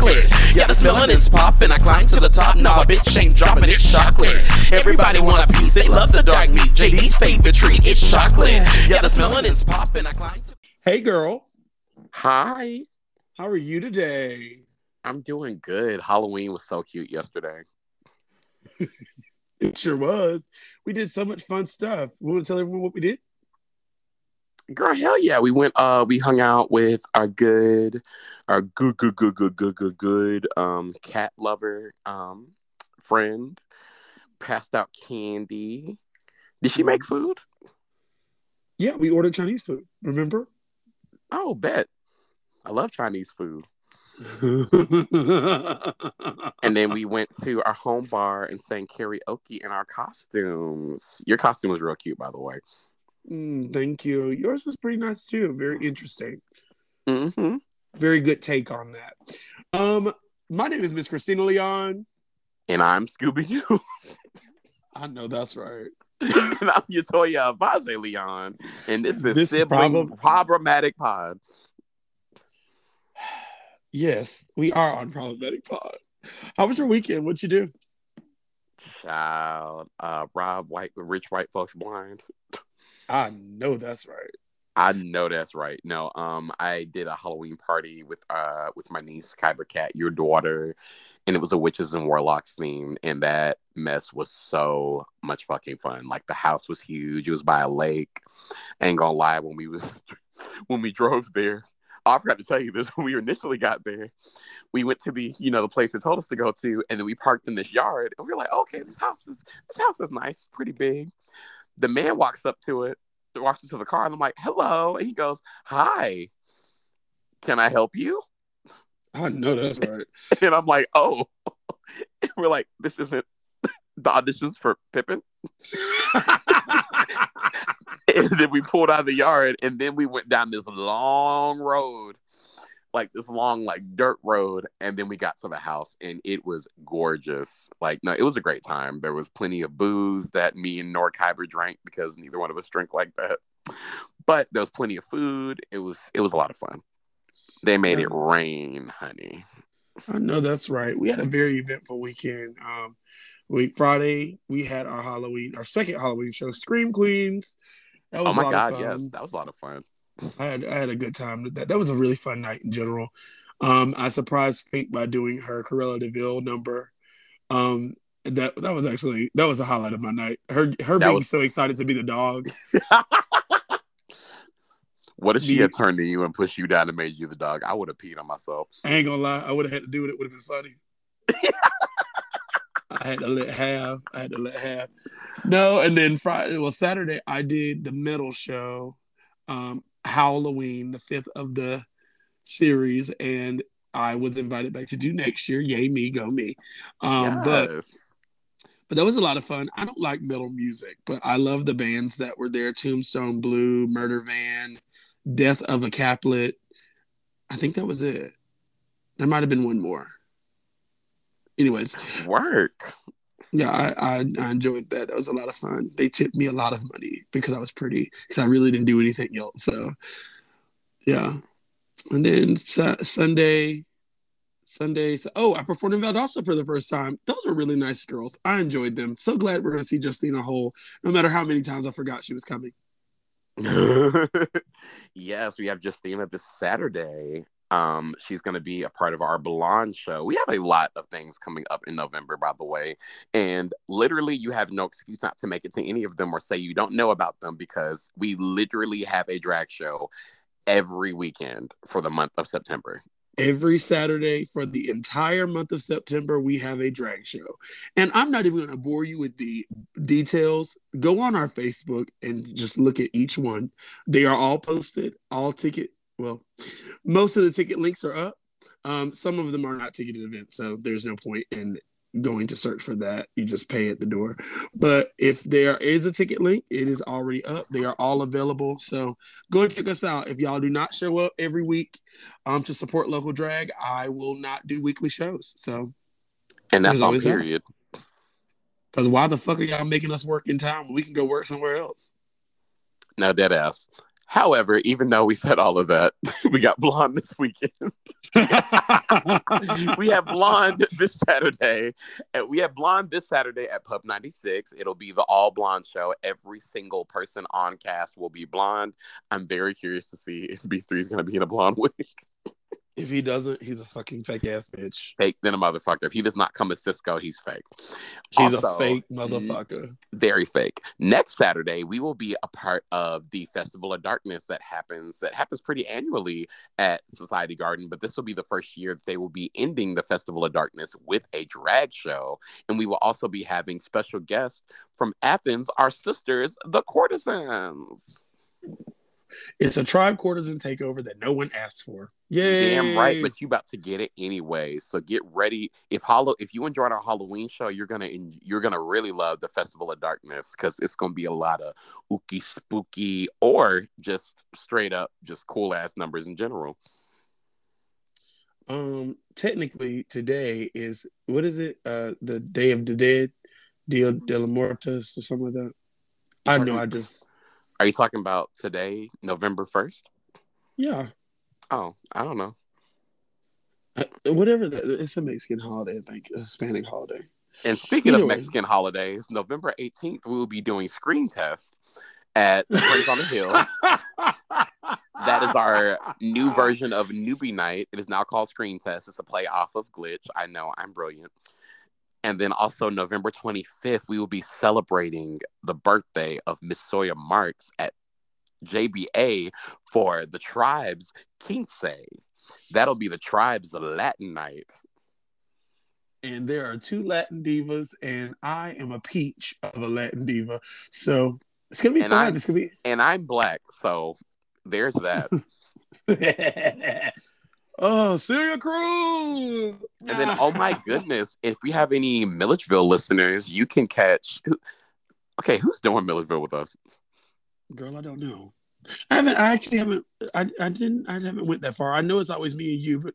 chocolate. Yeah, the melanin's popping. I climb to the top. Now a bitch ain't dropping. It's chocolate. Everybody want a piece. They love the dark meat. JD's favorite treat. It's chocolate. Yeah, the melanin's popping. I climb to. Hey, girl. Hi. How are you today? I'm doing good. Halloween was so cute yesterday. it sure was. We did so much fun stuff. We want to tell everyone what we did? Girl, hell yeah. We went uh we hung out with our good our good good good good good good good um cat lover um friend. Passed out candy. Did she make food? Yeah, we ordered Chinese food. Remember? Oh, bet. I love Chinese food. and then we went to our home bar and sang karaoke in our costumes. Your costume was real cute, by the way. Mm, thank you. Yours was pretty nice too. Very interesting. Mm-hmm. Very good take on that. Um, my name is Miss Christina Leon, and I'm Scooby Doo. I know that's right. and I'm Yatoya Vaze Leon, and this is this sibling problem- problematic pod. Yes, we are on problematic pod. How was your weekend? What'd you do? Child, uh, Rob White, rich white folks blind. I know that's right. I know that's right. No, um, I did a Halloween party with uh with my niece Kyber Cat, your daughter, and it was a witches and warlocks theme, and that mess was so much fucking fun. Like the house was huge. It was by a lake. I ain't gonna lie, when we was when we drove there, I forgot to tell you this. When we initially got there, we went to the you know the place they told us to go to, and then we parked in this yard, and we were like, okay, this house is this house is nice, pretty big. The man walks up to it, walks into the car, and I'm like, hello. And he goes, hi, can I help you? I know that's right. and I'm like, oh. And we're like, this isn't the auditions for Pippin. and then we pulled out of the yard, and then we went down this long road like this long like dirt road and then we got to the house and it was gorgeous. Like no it was a great time. There was plenty of booze that me and Nor Kyber drank because neither one of us drink like that. But there was plenty of food. It was it was a lot of fun. They made it rain honey. I know that's right. We had a very eventful weekend. Um we friday we had our halloween our second halloween show scream queens. That was oh my god yes. that was a lot of fun I had I had a good time. That that was a really fun night in general. Um, I surprised Pink by doing her Cruella de Vil number. Um, that that was actually that was a highlight of my night. Her her that being was... so excited to be the dog. what if she had turned to you and pushed you down and made you the dog? I would have peed on myself. I ain't gonna lie, I would have had to do it. It would have been funny. I had to let have. I had to let have. No, and then Friday, well, Saturday, I did the metal show. Um, Halloween, the fifth of the series, and I was invited back to do next year. Yay me, go me. Um, yes. But but that was a lot of fun. I don't like metal music, but I love the bands that were there: Tombstone Blue, Murder Van, Death of a Caplet. I think that was it. There might have been one more. Anyways, work yeah, I, I, I enjoyed that. That was a lot of fun. They tipped me a lot of money because I was pretty. Because I really didn't do anything else. So, yeah. And then su- Sunday, Sunday. Oh, I performed in Valdosta for the first time. Those were really nice girls. I enjoyed them. So glad we're gonna see Justina Hole. No matter how many times I forgot she was coming. yes, we have Justina this Saturday. Um, she's going to be a part of our Blonde show. We have a lot of things coming up in November, by the way. And literally, you have no excuse not to make it to any of them or say you don't know about them because we literally have a drag show every weekend for the month of September. Every Saturday for the entire month of September, we have a drag show. And I'm not even going to bore you with the details. Go on our Facebook and just look at each one. They are all posted, all ticket well, most of the ticket links are up. Um, some of them are not ticketed events, so there's no point in going to search for that. You just pay at the door. But if there is a ticket link, it is already up. They are all available. So go and check us out. If y'all do not show up every week um, to support local drag, I will not do weekly shows. So and that's all period. Because why the fuck are y'all making us work in town when we can go work somewhere else? Now dead ass. However, even though we said all of that, we got blonde this weekend. we have blonde this Saturday. And we have blonde this Saturday at Pub 96. It'll be the all blonde show. Every single person on cast will be blonde. I'm very curious to see if B3 is going to be in a blonde wig. If he doesn't, he's a fucking fake ass bitch. Fake than a motherfucker. If he does not come as Cisco, he's fake. He's Also, a fake motherfucker. very fake. Next Saturday, we will be a part of the Festival of Darkness that happens that happens pretty annually at Society Garden, but this will be the first year that they will be ending the Festival of Darkness with a drag show, and we will also be having special guests from Athens, our sisters, the Courtesans. It's a tribe courtesan takeover that no one asked for. Yeah, Damn right, but you about to get it anyway. So get ready. If Hollow, if you enjoyed our Halloween show, you're gonna you're gonna really love the Festival of Darkness because it's gonna be a lot of ooky spooky or just straight up just cool ass numbers in general. um, technically today is what is it? Uh, the Day of the Dead, Dia de la Muertos or something like that. I know. I just Are you talking about today, November first? yeah. Oh, I don't know. Uh, Whatever that it's a Mexican holiday, I think, a Hispanic holiday. And speaking Either of way. Mexican holidays, November 18th, we will be doing screen test at Friends on the Hill. That is our new version of Newbie Night. It is now called Screen Test. It's a play off of Glitch. I know I'm brilliant. And then also November 25th, we will be celebrating the birthday of Miss Sawyer Marks at JBA for the tribes Quince. That'll be the tribes Latin night. and there are two Latin divas, and I am a peach of a Latin diva. So it's gonna be And fun. I'm- It's gonna be And I'm black, so there's that. oh, Celia Cruz. And then, oh my goodness, if we have any Milledgeville listeners, you can catch. Okay, who's doing Milledgeville with us? girl, I don't know. I haven't. I actually haven't. I, I didn't. I haven't went that far. I know it's always me and you, but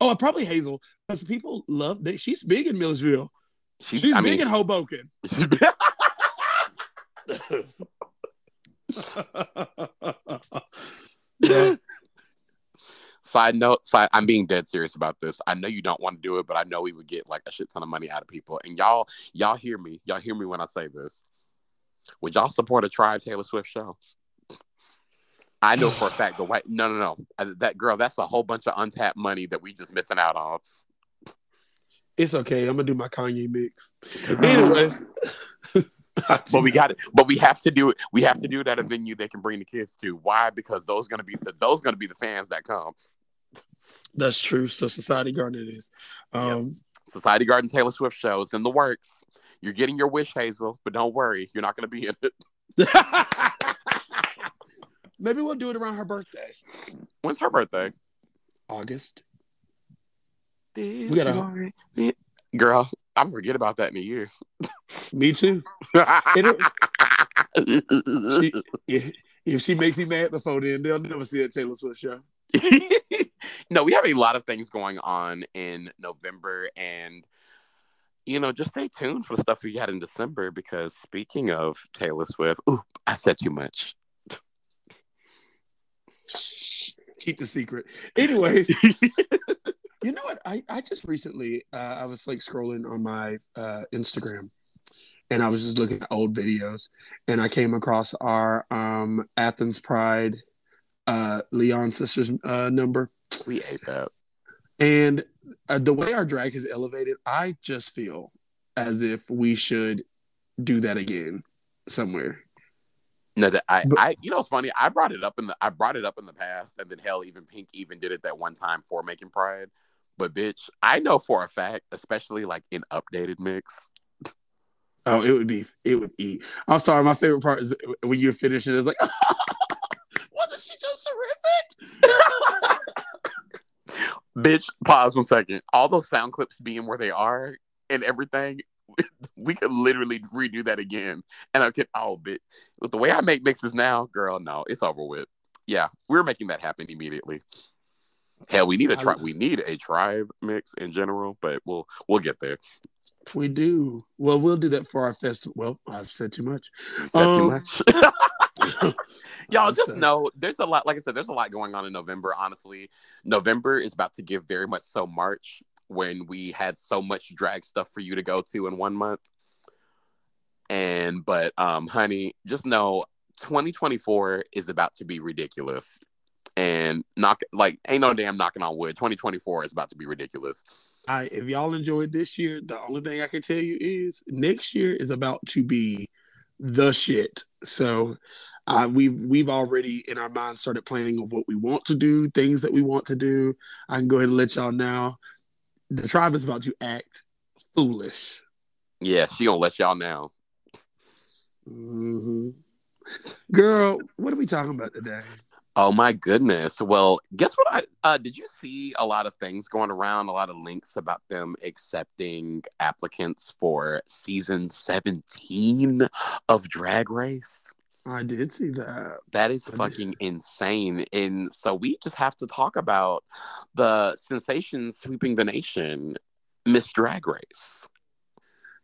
oh, probably Hazel because people love that. She's big in Millersville. She- She's I big mean, in Hoboken. yeah. Side note, side, I'm being dead serious about this. I know you don't want to do it, but I know we would get like a shit ton of money out of people. And y'all, y'all hear me. Y'all hear me when I say this. Would y'all support a Tribe Taylor Swift show? I know for a fact the white. No, no, no. Uh, That girl. That's a whole bunch of untapped money that we just missing out on. It's okay. I'm gonna do my Kanye mix. Anyway. But we got it. But we have to do it. We have to do it at a venue they can bring the kids to. Why? Because those gonna be the, those gonna be the fans that come. That's true. So Society Garden it is. Um Society Garden Taylor Swift shows in the works. You're getting your wish, Hazel, but don't worry, you're not gonna be in it. maybe we'll do it around her birthday. When's her birthday? August. We gotta- Girl, I'm forget about that in a year. Me too. It'll- She, if, if she makes me mad before then, they'll never see a Taylor Swift show. no, we have a lot of things going on in November, and you know, just stay tuned for the stuff we got in December. Because speaking of Taylor Swift, ooh, I said too much. Keep the secret. Anyways, you know what? I, I just recently uh, I was like scrolling on my uh, Instagram and I was just looking at old videos and I came across our um, Athens Pride uh, Leon Sisters uh, number. We ate that. And uh, the way our drag has elevated, I just feel as if we should do that again somewhere. No, that I, But- I, you know, it's funny. I brought it up in the, I brought it up in the past, and then hell, even Pink even did it that one time for Macon Pride. But bitch, I know for a fact, especially like in updated mix, Oh, it would be, it would eat. I'm sorry, my favorite part is when you're finishing. It's like, wasn't she just bitch. Pause one second. All those sound clips being where they are and everything, we could literally redo that again. And I could, oh, bitch, with the way I make mixes now, girl, no, it's over with. Yeah, we're making that happen immediately. Hell, we need a tri- we need a tribe mix in general, but we'll we'll get there. We do. Well, we'll do that for our festival. Well, I've said too much. Is that too Um, much? Y'all just know there's a lot, like I said, there's a lot going on in November. Honestly, November is about to give very much so March when we had so much drag stuff for you to go to in one month. And, but, um, honey, just know 2024 is about to be ridiculous. And knock, like, ain't no damn knocking on wood. 2024 is about to be ridiculous. I if y'all enjoyed this year, the only thing I can tell you is next year is about to be the shit. So uh, we've we've already in our minds started planning of what we want to do, things that we want to do. I can go ahead and let y'all know. The tribe is about to act foolish. Yeah, she gonna let y'all know. hmm Girl, what are we talking about today? Oh my goodness. Well, guess what I uh did you see a lot of things going around, a lot of links about them accepting applicants for season 17 of Drag Race? I did see that. That is I did. fucking insane. And so we just have to talk about the sensation sweeping the nation, Miss Drag Race.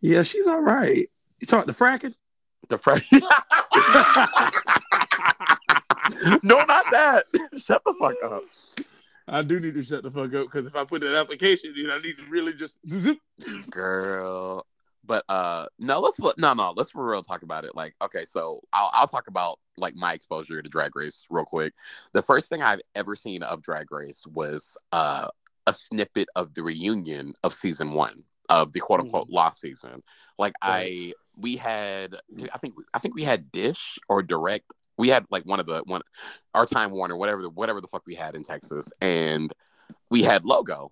Yeah, she's all right. You talk the fracking? The fresh No, not that. Shut the fuck up. I do need to shut the fuck up because if I put an application in, I need to really just zip. girl but uh no let's no no let's for real talk about it like okay so I'll, I'll talk about like my exposure to drag race real quick the first thing i've ever seen of drag race was uh a snippet of the reunion of season one of the quote unquote lost season like i we had i think i think we had dish or direct we had like one of the one our time warner whatever the whatever the fuck we had in texas and we had logo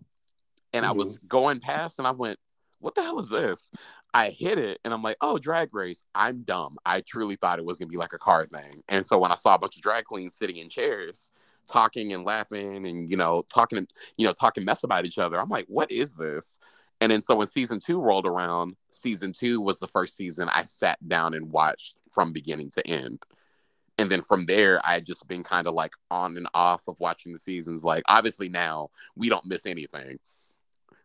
and I mm-hmm. was going past and I went, what the hell is this? I hit it and I'm like, oh, drag race. I'm dumb. I truly thought it was gonna be like a car thing. And so when I saw a bunch of drag queens sitting in chairs, talking and laughing and you know, talking, you know, talking mess about each other, I'm like, what is this? And then so when season two rolled around, season two was the first season I sat down and watched from beginning to end. And then from there, I had just been kind of like on and off of watching the seasons. Like, obviously, now we don't miss anything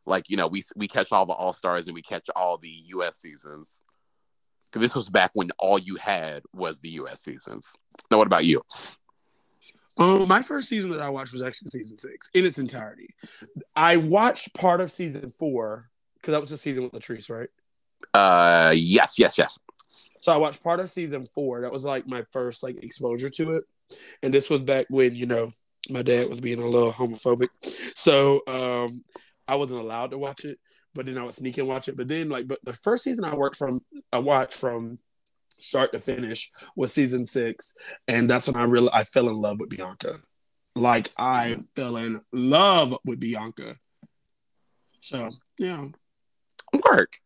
like you know we we catch all the all stars and we catch all the U.S. seasons. Because this was back when all you had was the U.S. seasons. Now, what about you? Um, my first season that I watched was actually season six in its entirety. I watched part of season four because that was the season with Latrice, right? Uh, yes, yes, yes. So I watched part of season four. That was like my first like exposure to it, and this was back when you know my dad was being a little homophobic, so um, I wasn't allowed to watch it. But then I would sneak and watch it. But then like, but the first season I worked from, I watched from start to finish was season six, and that's when I really I fell in love with Bianca. Like I fell in love with Bianca. So yeah, Work.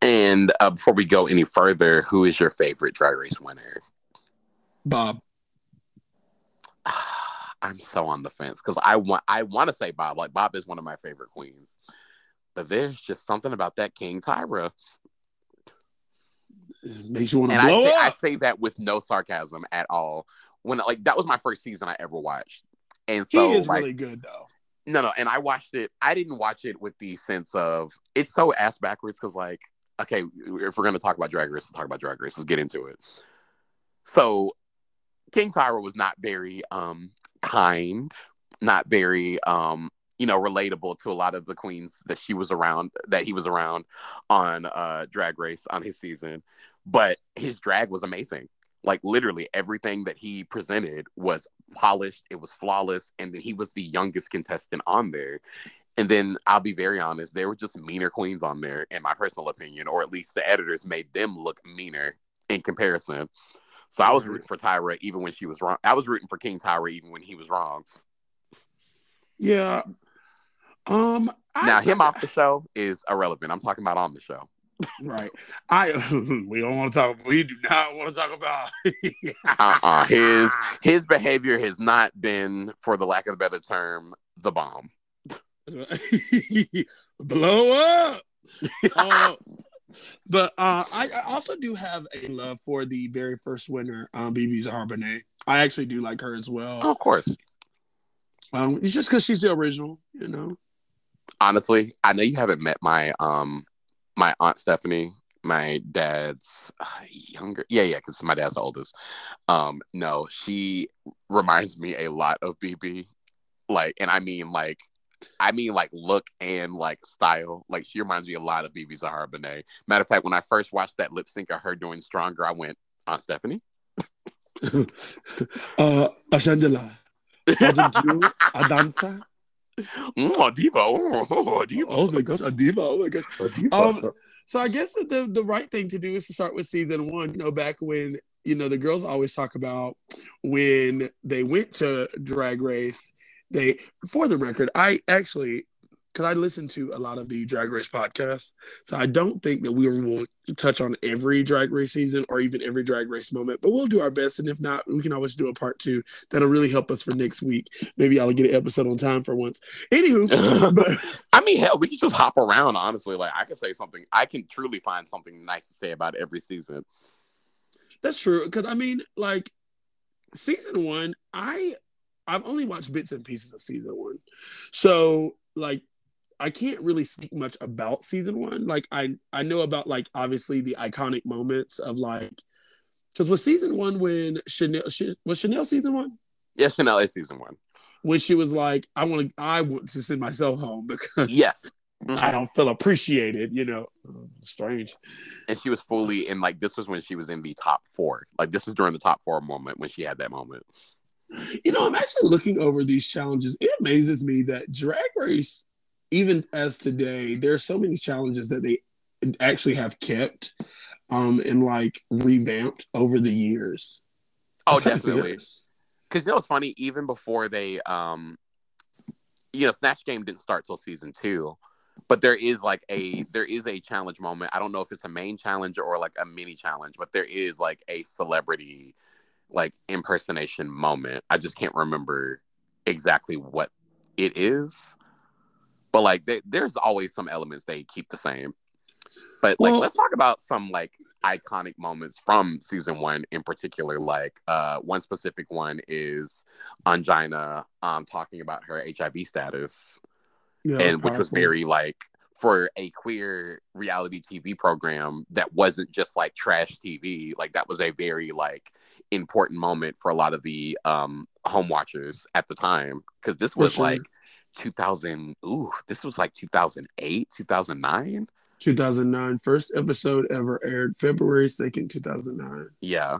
And uh, before we go any further, who is your favorite Drag Race winner? Bob. I'm so on the fence because I want I want to say Bob. Like Bob is one of my favorite queens, but there's just something about that King Tyra, Makes you want to and I blow say, I say that with no sarcasm at all. When like that was my first season I ever watched, and he so is like really good though. no no, and I watched it. I didn't watch it with the sense of it's so ass backwards because like okay, if we're gonna talk about Drag Race, let's talk about Drag Race. Let's get into it. So King Tyra was not very um kind, not very um you know relatable to a lot of the queens that she was around that he was around on uh Drag Race on his season, but his drag was amazing. Like literally everything that he presented was polished, it was flawless, and then he was the youngest contestant on there. And then I'll be very honest, there were just meaner queens on there, in my personal opinion, or at least the editors made them look meaner in comparison. So I was rooting for Tyra even when she was wrong. I was rooting for King Tyra even when he was wrong. Yeah. Um. I- Now him off the show is irrelevant. I'm talking about on the show. Right. I. we don't want to talk. We do not want to talk about. Uh-uh. His his behavior has not been, for the lack of a better term, the bomb. blow up. Uh, but uh, I, I also do have a love for the very first winner, um, BeBe Zahar I actually do like her as Oh, well. of course. Um, it's just because she's the original, you know. Honestly, I know you haven't met my um my aunt Stephanie, my dad's uh, younger. Yeah, yeah, because my dad's the oldest. Um, no, she reminds me a lot of BeBe. Like, and I mean like I mean, like look and like style. Like she reminds me a lot of BeBe Zahara Benet. Matter of fact, when I first watched that lip sync of her doing Stronger, I went, Aunt Stephanie. uh, Ashandela. Adansa. Oh, diva. Oh, oh, diva. Oh my gosh, a diva. Oh my gosh. A diva. Um, so I guess the the right thing to do is to start with season one. You know, back when you know the girls always talk about when they went to Drag Race they for the record i actually because i listen to a lot of the drag race podcasts so i don't think that we will touch on every drag race season or even every drag race moment but we'll do our best and if not we can always do a part two that'll really help us for next week. Maybe i'll get an episode on time for once. Anywho but, i mean hell we can just hop around honestly. Like i can say something i can truly find something nice to say about every season. That's true because i mean like season one i I've only watched bits and pieces of season one, so like I can't really speak much about season one. Like I I know about like obviously the iconic moments of like because was season one when Shannel was Shannel season one? Yeah, Shannel is season one. When she was like, I want to I want to send myself home because yes. I don't feel appreciated, you know. Strange. And she was fully in like this was when she was in the top four. Like this is during the top four moment when she had that moment. You know, I'm actually looking over these challenges. It amazes me that Drag Race, even as today, there are so many challenges that they actually have kept um and like revamped over the years. Oh, definitely. Because you know it's funny, even before they um you know, Snatch Game didn't start till season two. But there is like a there is a challenge moment. I don't know if it's a main challenge or like a mini challenge, but there is like a celebrity like impersonation moment. I just can't remember exactly what it is. But like they, there's always some elements they keep the same. But like well, let's talk about some like iconic moments from season 1 in particular like uh one specific one is Ongina um talking about her HIV status. Yeah, and which was very like for a queer reality TV program that wasn't just like trash TV. Like that was a very like important moment for a lot of the um home watchers at the time. Because this was sure. like 2000 ooh this was like 2008 2009 2009 first episode ever aired february 2nd 2009 yeah.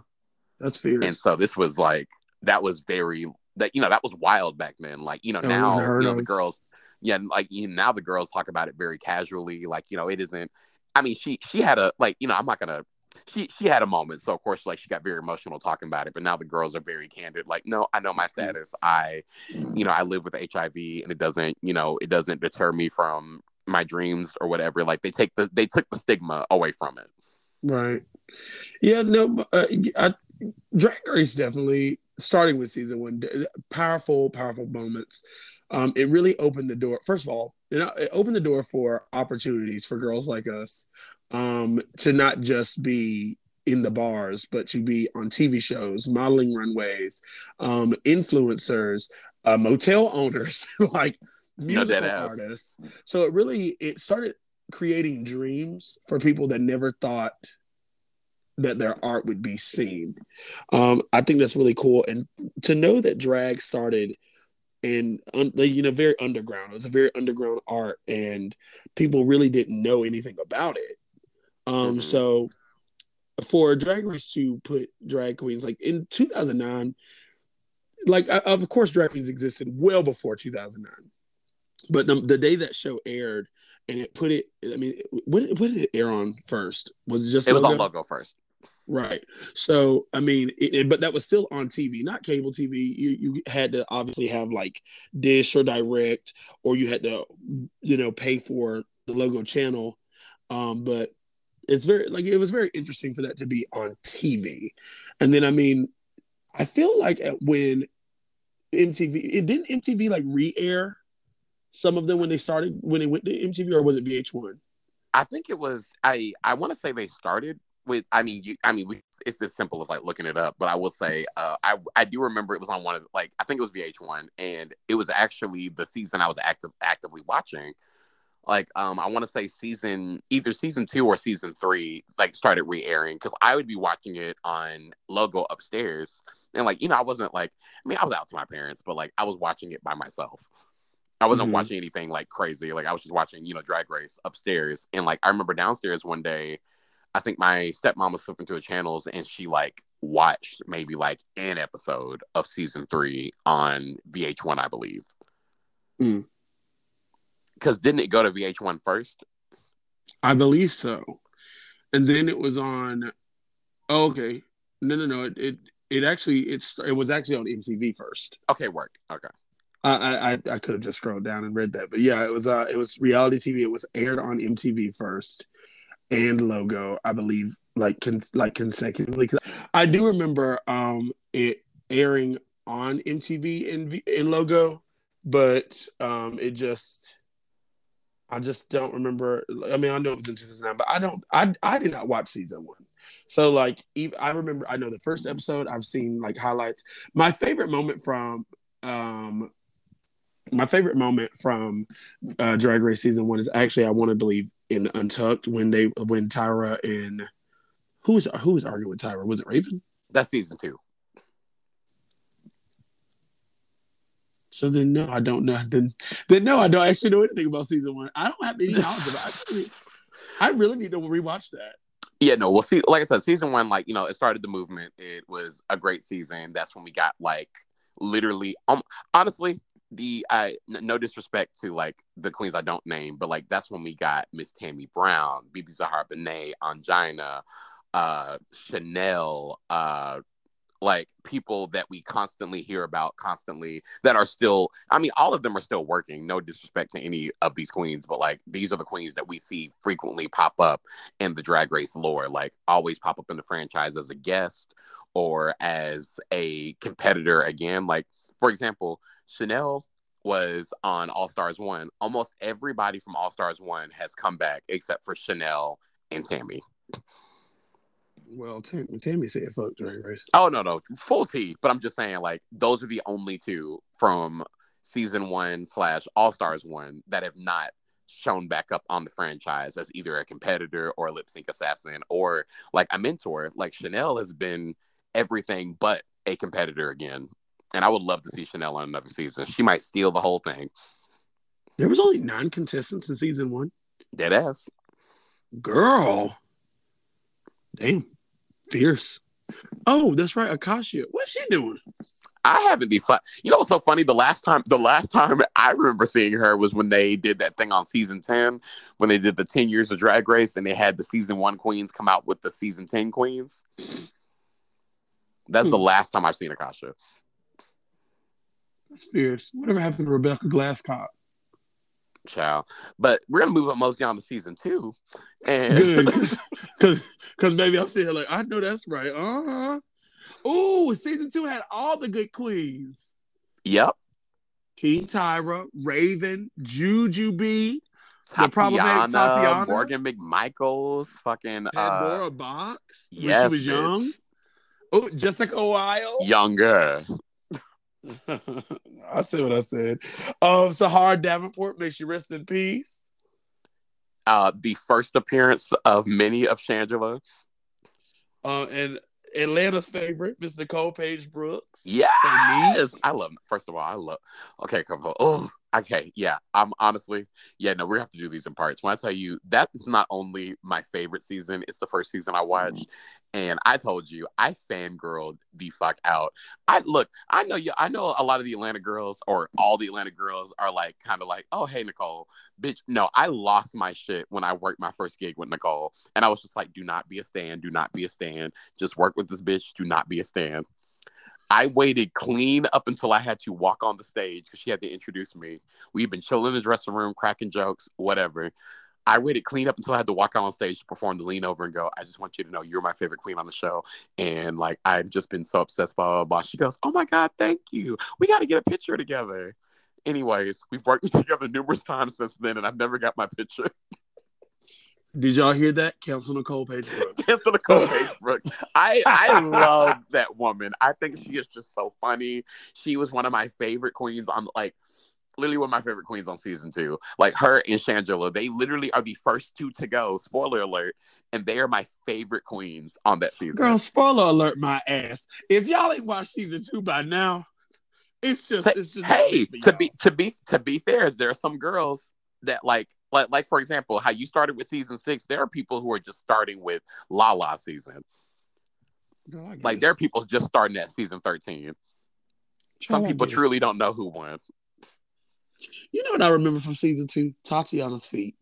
That's fierce. And so this was like that was very that you know that was wild back then. Like you know that now you know the girls yeah, like you know, now the girls talk about it very casually. Like you know, it isn't. I mean, she she had a like you know, I'm not gonna. She she had a moment, so of course, like she got very emotional talking about it. But now the girls are very candid. Like, no, I know my mm-hmm. status. I, you know, I live with HIV, and it doesn't, you know, it doesn't deter me from my dreams or whatever. Like they take the they took the stigma away from it. Right. Yeah. No. Uh, I, Drag Race definitely starting with season one, powerful, powerful moments um, it really opened the door. First of all, it, opened the door for opportunities for girls like us um, to not just be in the bars, but to be on TV shows, modeling runways, um, influencers, uh, motel owners, like musical artists. So it really it started creating dreams for people that never thought that their art would be seen. Um, I think that's really cool, and to know that drag started and un, you know very underground. It was a very underground art, and people really didn't know anything about it. Um, mm-hmm. so for Drag Race to put drag queens like in 2009, like of course drag queens existed well before 2009, but the, the day that show aired and it put it, I mean, what, what did it air on first? Was it just it was on logo first? Right. So, I mean, it, it, but that was still on TV, not cable TV. You you had to obviously have like Dish or Direct, or you had to, you know, pay for the logo channel. Um, but it's very like it was very interesting for that to be on TV. And then, I mean, I feel like when MTV, it didn't MTV like re-air some of them when they started when they went to MTV, or was it VH1? I think it was. I I want to say they started with I mean you I mean we, it's as simple as like looking it up but I will say uh, I I do remember it was on one of the, like I think it was VH1 and it was actually the season I was active actively watching like um I want to say season either season two or season three like started re-airing because I would be watching it on logo upstairs and like you know I wasn't like I mean I was out to my parents but like I was watching it by myself. I wasn't Mhm. watching anything like crazy like I was just watching you know Drag Race upstairs and like I remember downstairs one day I think my stepmom was flipping through the channels and she like watched maybe like an episode of season three on VH1 I believe. Mm. Because didn't it go to VH1 first? I believe so. And then it was on. Oh, okay. No, no, no. It it, it actually it's it was actually on MTV first. Okay, work. Okay. I I I could have just scrolled down and read that, but yeah, it was uh it was reality TV. It was aired on MTV first, and Logo, I believe, like con- like consecutively. I do remember um it airing on MTV V- and Logo, but um it just. I just don't remember. I mean, I know it was in 2009, but I don't. I I did not watch season one, so like, even, I remember. I know the first episode. I've seen like highlights. My favorite moment from um my favorite moment from uh, Drag Race season one is actually I want to believe in Untucked when they when Tyra and who was who was arguing with Tyra? Was it Raven? That's season two. So then no, I don't know. Then then no, I don't actually know anything about season one. I don't have any knowledge about. It. I, really, need to rewatch that. Yeah, no. Well, see, like I said, season one, like you know, it started the movement. It was a great season. That's when we got like literally, um, honestly, the I n- no disrespect to like the queens I don't name, but like that's when we got Miss Tammy Brown, BeBe Zahara Benet, Ongina, uh, Shannel, uh, like people that we constantly hear about, constantly that are still. I mean, all of them are still working. No disrespect to any of these queens, but like these are the queens that we see frequently pop up in the drag race lore like always pop up in the franchise as a guest or as a competitor again like for example shannel was on all stars one almost everybody from all stars one has come back except for shannel and tammy Well, Tammy, Tammy said fuck Drag Race. oh no no full t but i'm just saying like those are the only two from season one slash all stars one that have not shown back up on the franchise as either a competitor or a lip sync assassin or like a mentor. Like Shannel has been everything but a competitor again. And I would love to see Shannel on another season. She might steal the whole thing. There was only nine contestants in season one. Dead ass. Girl, damn, fierce. Oh, that's right, Akashia. What's she doing? I haven't decided. You know what's so funny? The last time, the last time I remember seeing her was when they did that thing on season ten, when they did the ten years of Drag Race, and they had the season one queens come out with the season ten queens. That's the Hmm. last time I've seen Akashia. That's fierce. Whatever happened to Rebecca Glasscock? Child. But we're gonna move up mostly on to season two. And Good, because because maybe I'm still like I know that's right. Uh huh. Oh, season two had all the good queens. yep. King Tyra, Raven, Jujubee, The problematic Tatiana, Tatiana? Morgan McMichaels, fucking uh, Pandora Boxx when yes, she was bitch. young. Oh, Jessica Wild. younger. I said what I said. Um, Sahara Davenport, may she rest in peace. Uh, the first appearance of many of Shangela. Uh, and Atlanta's favorite, Miss Nicole Paige Brooks. Yes, I love. First of all, I love. Okay, come on. Oh, okay, yeah. I'm honestly, yeah. No, we have to do these in parts. When I tell you that is not only my favorite season, it's the first season I mm-hmm. watched, and I told you I fangirled the fuck out. I look, I know you. I know a lot of the Atlanta girls, or all the Atlanta girls, are like kind of like, oh hey Nicole, bitch. No, I lost my shit when I worked my first gig with Nicole, and I was just like, do not be a stand, do not be a stand. Just work with this bitch. Do not be a stand. I waited clean up until I had to walk on the stage because she had to introduce me. We've been chilling in the dressing room, cracking jokes, whatever. I waited clean up until I had to walk out on stage to perform the lean over and go, I just want you to know you're my favorite queen on the show. And like, I've just been so obsessed, blah, blah, blah. She goes, Oh my God, thank you. We got to get a picture together. Anyways, we've worked together numerous times since then, and I've never got my picture. Did y'all hear that? Council Nicole Paige Brooks. Cancel Nicole Brooks. I I love that woman. I think she is just so funny. She was one of my favorite queens on like literally one of my favorite queens on season two. Like her and Shangela, they literally are the first two to go. Spoiler alert, and they are my favorite queens on that season. Girl, spoiler alert, my ass. If y'all ain't watched season two by now, it's just, it's just hey, to be to be to be fair, there are some girls that like like like for example, how you started with season six. There are people who are just starting with La La season. Girl, Like there are people just starting at season thirteen. Some people truly don't know who won. You know what I remember from season two? Tatiana's feet.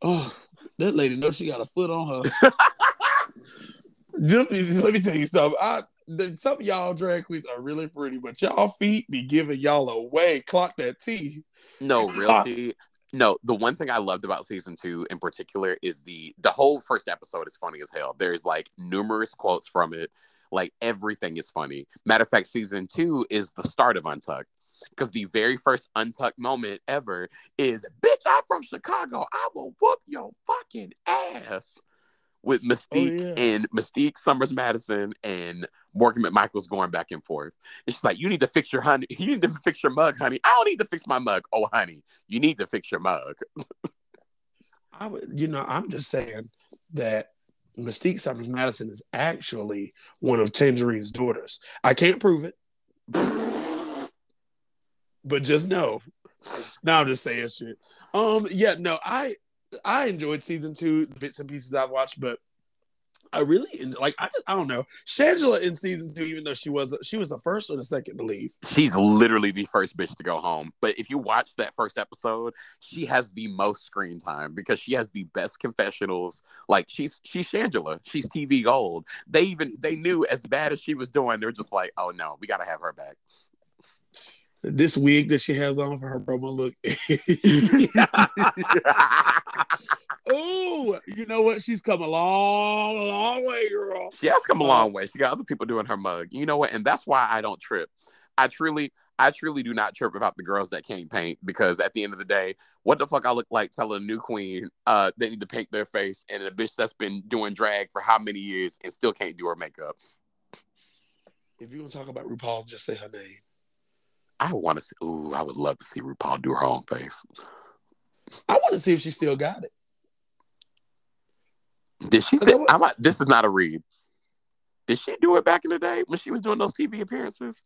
Oh, that lady knows she got a foot on her. just, just let me tell you something. I, the, some of y'all drag queens are really pretty, but y'all feet be giving y'all away. Clock that T. No, realty. No, the one thing I loved about season two in particular is the the whole first episode is funny as hell. There's like numerous quotes from it. Like everything is funny. Matter of fact, season two is the start of Untucked. Because the very first Untucked moment ever is, bitch, I'm from Chicago. I will whoop your fucking ass. With Mystique yeah. and Mystique Summers Madison and Morgan McMichaels going back and forth. And she's like, You need to fix your honey. You need to fix your mug, honey. I don't need to fix my mug. Oh, honey, you need to fix your mug. I would, you know, I'm just saying that Mystique Summers Madison is actually one of Tangerine's daughters. I can't prove it, but just know. Now I'm just saying shit. Um, yeah, no, I I enjoyed season two, the bits and pieces I've watched, but I really like. I just, I don't know. Shangela in season two, even though she was she was the first or the second to leave. She's literally the first bitch to go home. But if you watch that first episode, she has the most screen time because she has the best confessionals. Like she's she's Shangela. She's TV gold. They even they knew as bad as she was doing, they're just like, oh no, we gotta have her back. This wig that she has on for her promo look. oh, you know what? She's come a long, long way, girl. She has come a long way. She got other people doing her mug. You know what? And that's why I don't trip. I truly, I truly do not trip about the girls that can't paint because at the end of the day, what the fuck I look like telling a new queen uh they need to paint their face and a bitch that's been doing drag for how many years and still can't do her makeup. If you want to talk about RuPaul, just say her name. I want to see. Ooh, I would love to see RuPaul do her own face. I want to see if she still got it. Did she? Say, I'm not, this is not a read. Did she do it back in the day when she was doing those TV appearances?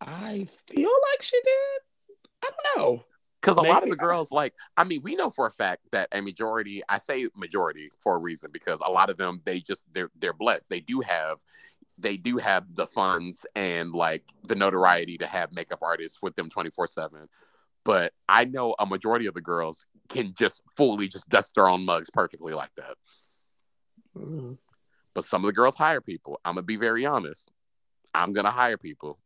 I feel like she did. I don't know. Because a lot of the girls, like, I mean, we know for a fact that a majority, I say majority for a reason, because a lot of them, they just they're they're blessed. They do have they do have the funds and like the notoriety to have makeup artists with them 24-7. But I know a majority of the girls can just fully just dust their own mugs perfectly like that. Mhm. But some of the girls hire people. I'm gonna be very honest. I'm gonna hire people.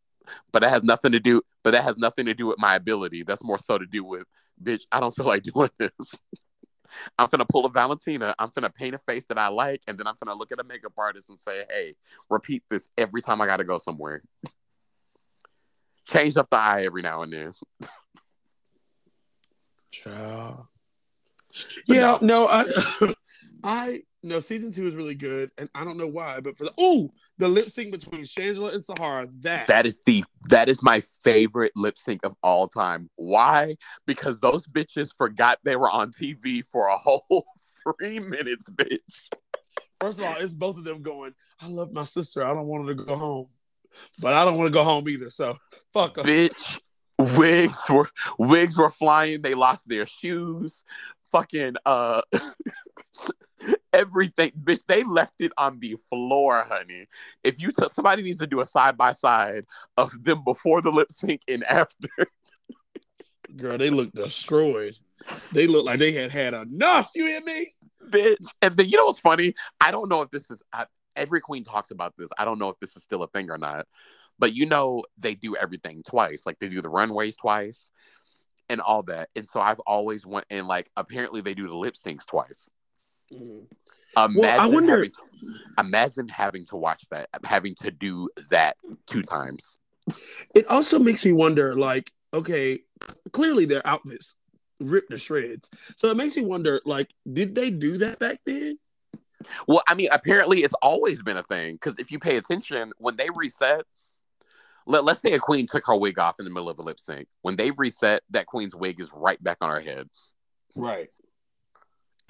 But that has nothing to do but that has nothing to do with my ability. That's more so to do with bitch, I don't feel like doing this. I'm gonna pull a Valentina. I'm gonna paint a face that I like, and then I'm gonna look at a makeup artist and say, "Hey, repeat this every time I gotta go somewhere. Change up the eye every now and then." Child. But Yeah, no, I, I no. Season two is really good, and I don't know why, but for the oh, the lip sync between Shangela and Sahara, that That is the that is my favorite lip sync of all time. Why? Because those bitches forgot they were on TV for a whole three minutes, bitch. first of all, it's both of them going. I love my sister. I don't want her to go home, but I don't want to go home either. So fuck her. bitch. Wigs were wigs were flying. They lost their shoes. Fucking uh, everything, bitch. They left it on the floor, honey. If you took somebody needs to do a side by side of them before the lip sync and after. Girl, they look destroyed. They look like they had had enough. You hear me? bitch. And then you know what's funny? I don't know if this is I, every queen talks about this. I don't know if this is still a thing or not. But you know they do everything twice. Like they do the runways twice and all that. And so I've always went and like apparently they do the lip syncs twice. Mhm. Imagine Well, I wonder- having to, imagine having to watch that, having to do that two times. It also makes me wonder, like, okay, clearly their outfits ripped to shreds. So it makes me wonder, like, did they do that back then? Well, I mean, apparently it's always been a thing because if you pay attention, when they reset, let, let's say a queen took her wig off in the middle of a lip sync. When they reset, that queen's wig is right back on her head. Right.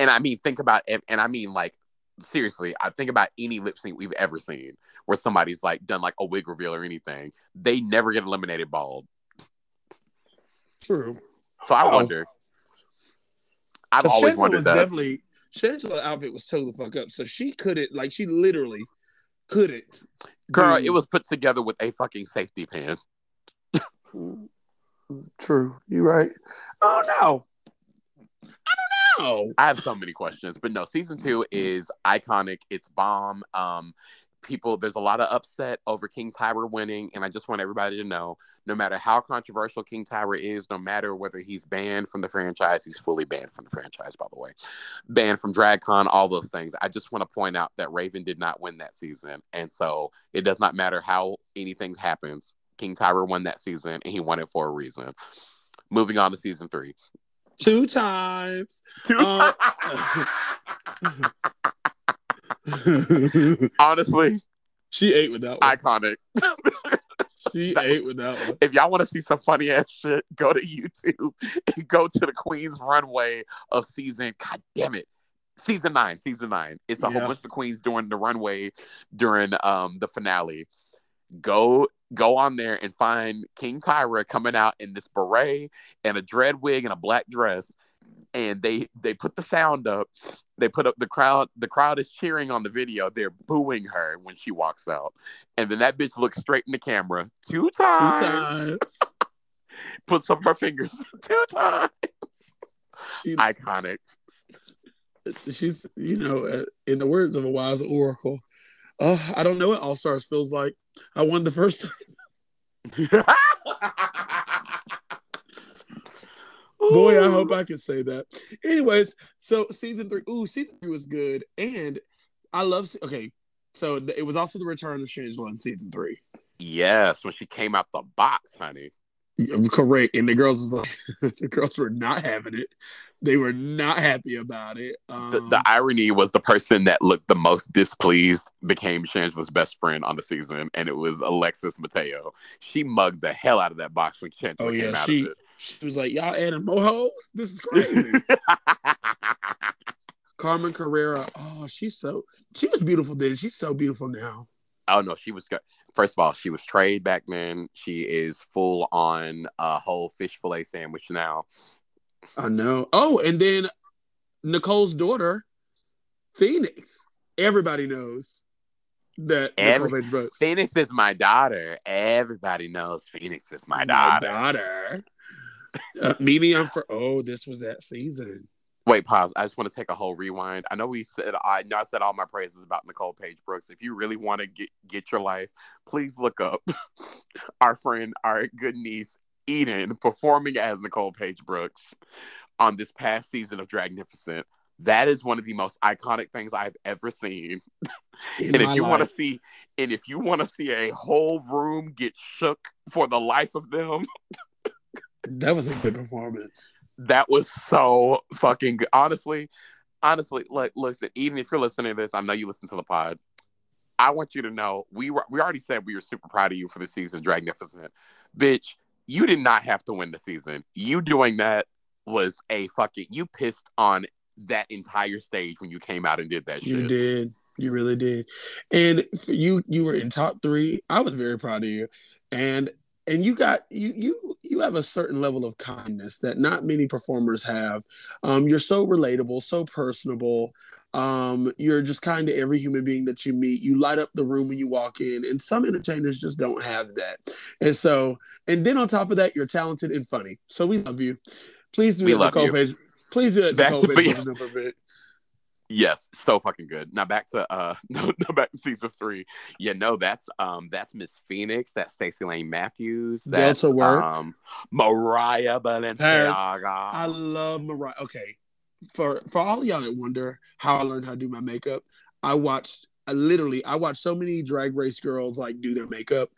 And I mean, think about it, and I mean, like, seriously, I think about any lip sync we've ever seen where somebody's like done like a wig reveal or anything. They never get eliminated bald. True. So I Oh. wonder. I've always Shangela wondered was that. definitely Shangela's outfit was totally fucked up, so she couldn't like she literally couldn't. Girl, do- it was put together with a fucking safety pin. true. You're right. Oh no. I. I have so many questions, but no, season two is iconic. It's bomb. Um, people, there's a lot of upset over King Tyra winning, and I just want everybody to know, no matter how controversial King Tyra is, no matter whether he's banned from the franchise, he's fully banned from the franchise, by the way, banned from DragCon, all those things. I just want to point out that Raven did not win that season, and so it does not matter how anything happens. King Tyra won that season, and he won it for a reason. Moving on to season three. Two times. Uh, Honestly, she ate with that one. iconic. she that ate with that one. If y'all want to see some funny ass shit, go to YouTube and go to the Queen's runway of season. God damn it. Season nine, season nine. It's a Yeah. whole bunch of queens doing the runway during um the finale. Go go on there and find King Tyra coming out in this beret and a dread wig and a black dress. And they they put the sound up. They put up the crowd. The crowd is cheering on the video. They're booing her when she walks out. And then that bitch looks straight in the camera two times. Two times puts up her fingers two times. She, Iconic. she's, you know, uh, in the words of a wise oracle, oh, I don't know what All Stars feels like. I won the first time. Boy, I hope I can say that. Anyways, so season three, ooh, season three was good, and I love. Okay, so it was also the return of Shangela in season three. Yes, when she came out the box, honey. Yeah, Correct, and the girls was like, the girls were not having it. They were not happy about it. Um, The, the irony was the person that looked the most displeased became Shangela's best friend on the season, and it was Alexis Mateo. She mugged the hell out of that box when Shangela Oh, came out she- of it. she was like, "Y'all adding more hoes? This is crazy." Carmen Carrera, oh, she's so she was beautiful then. She's so beautiful now. oh no, she was good. First of all, she was trade back then. She is full on a whole fish fillet sandwich now. I know. Oh, and then Nicole's daughter, Phoenix. Everybody knows that Every- Nicole Paige Brooks. Phoenix is my daughter. Everybody knows Phoenix is my daughter. daughter. Uh, Mimi Imfurst. Oh, this was that season. Wait, pause. I just want to take a whole rewind. I know we said I know I said all my praises about Nicole Paige Brooks. If you really want to get get your life, please look up our friend, our good niece Eden, performing as Nicole Paige Brooks on this past season of Dragnificent. That is one of the most iconic things I've ever seen. And if you want to see, and if you want to see a whole room get shook for the life of them, that was a good performance. That was so fucking good. Honestly, honestly, like listen, even if you're listening to this, I know you listen to the pod. I want you to know we were we already said we were super proud of you for the season, Dragnificent. Bitch, you did not have to win the season. You doing that was a fucking you pissed on that entire stage when you came out and did that You did. You really did. And you you were in top three. I was very proud of you. And and you got you you you have a certain level of kindness that not many performers have. Um, you're so relatable, so personable. Um, you're just kind to every human being that you meet. You light up the room when you walk in, and some entertainers just don't have that. And so, and then on top of that, you're talented and funny. So we love you. Please do We that, love you. Paige. Please do it Back to Paige. be- Brooks number bit. Yes, so fucking good. Now back to uh no, no back to season three. Yeah, no, that's um that's Miss Phoenix, that's Stacey Lane Matthews, that's Delta Work. um Mariah Balenciaga. I love Mariah. Okay, for for all of y'all that wonder how I learned how to do my makeup, I watched. I literally I watched so many drag race girls like do their makeup.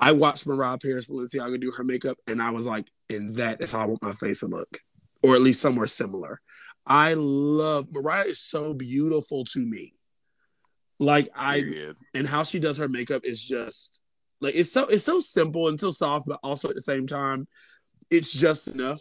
I watched Mariah Paris Balenciaga do her makeup, and I was like, and that is how I want my face to look, or at least somewhere similar. I love Mariah is so beautiful to me. Like I Period. and how she does her makeup is just Like it's so it's so simple and so soft, but also at the same time, it's just enough.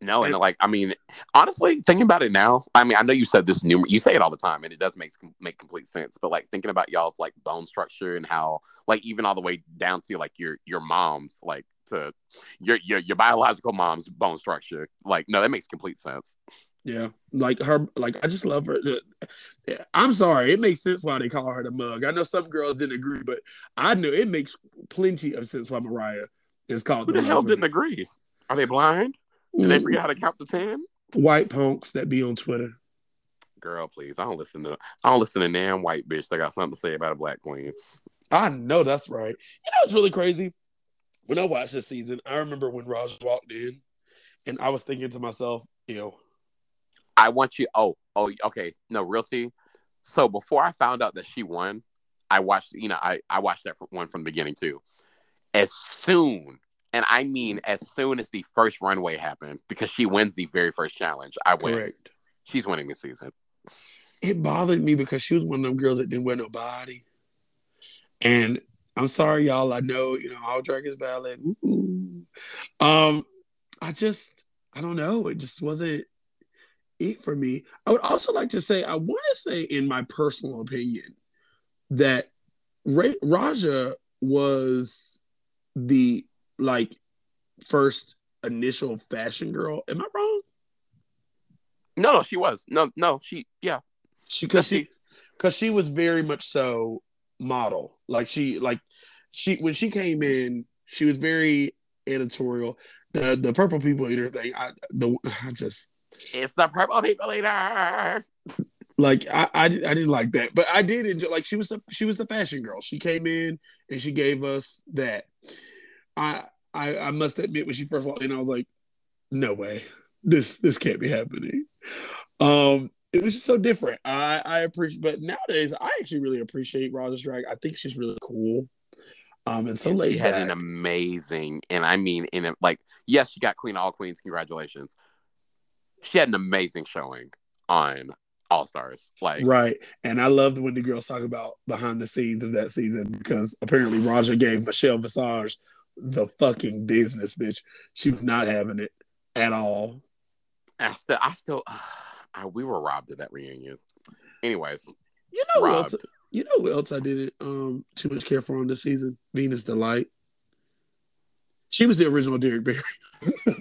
No, and And- like I mean, honestly, thinking about it now, I mean, I know you said this numer- you say it all the time, and it does make make complete sense. But like thinking about y'all's like bone structure and how, like, even all the way down to like your your mom's like to your your your biological mom's bone structure, like, no, that makes complete sense. Yeah, like her, like I just love her. Yeah, I'm sorry, it makes sense why they call her the mug. I know some girls didn't agree, but I know it makes plenty of sense why Mariah is called Who the mug hell didn't agree? Are they blind? Did they forget how to count to ten? White punks that be on Twitter. Girl, please, I don't listen to I don't listen to damn white bitch that got something to say about a black queen. I know that's right. You know it's really crazy. When I watched this season, I remember when Raj walked in, and I was thinking to myself, "Ew." I want you. Oh, oh, okay. No, realty. So before I found out that she won, I watched. You know, I I watched that one from the beginning too. As soon, and I mean as soon as the first runway happened, because she wins the very first challenge, I went. Correct. She's winning the season. It bothered me because she was one of them girls that didn't wear no body. And I'm sorry, y'all. I know, you know, all drag is valid. Ooh. Um, I just, I don't know. It just wasn't it for me. I would also like to say, I want to say, in my personal opinion, that Ra- Raja was the like first initial fashion girl. Am I wrong? No, no, she was. No, no, she. Yeah, She because she because she was very much so model. Like she like she when she came in, she was very editorial. The the purple people eater thing, I the I just it's the purple people eater. like I, I I didn't like that, but I did enjoy. Like she was the she was the fashion girl. She came in and she gave us that. I I I must admit when she first walked in, I was like, no way, this this can't be happening. Um, it was just so different. I I appreciate, but nowadays I actually really appreciate Raja's drag. I think she's really cool. Um, and so And she had an amazing, and I mean, in a, like, yes, she got Queen All Queens. Congratulations. She had an amazing showing on All Stars. Like, Right. And I loved when the girls talk about behind the scenes of that season because apparently Raja gave Michelle Visage the fucking business, bitch. She was not having it at all. I still, I still, I, we were robbed of that reunion. Anyways, You know who robbed. else you know who else I didn't um too much care for on this season? Venus D-Lite. She was the original Derrick Barry.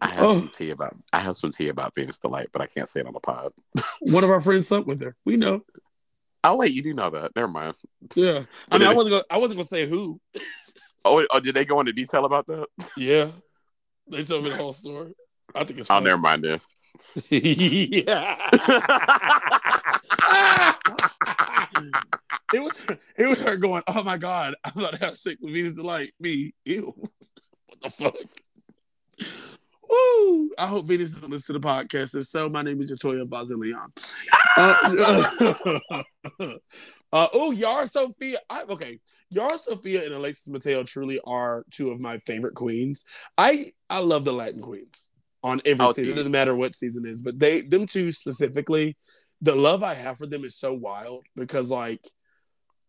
I have Oh. some tea about, I have some tea about Venus D-Lite, but I can't say it on the pod. One of our friends slept with her. We know. Oh wait, you do know that? Never mind. Yeah. I mean, I wasn't gonna I wasn't gonna say who. Oh, oh, did they go into detail about that? Yeah. They told me the whole story. I think it's Oh, funny. never mind then. yeah. it was it was her going, Oh my god, I'm about to have with Venus D-Lite. Me. Ew. What the fuck? Woo! I hope Venus doesn't listen to the podcast. If so, my name is Jatoya Bazilian. Uh, uh, oh, Yara Sofia. I, okay, Yara Sofia and Alexis Mateo truly are two of my favorite queens. I I love the Latin queens on every Oh, season. It doesn't matter what season it is, but they them two specifically, the love I have for them is so wild because like,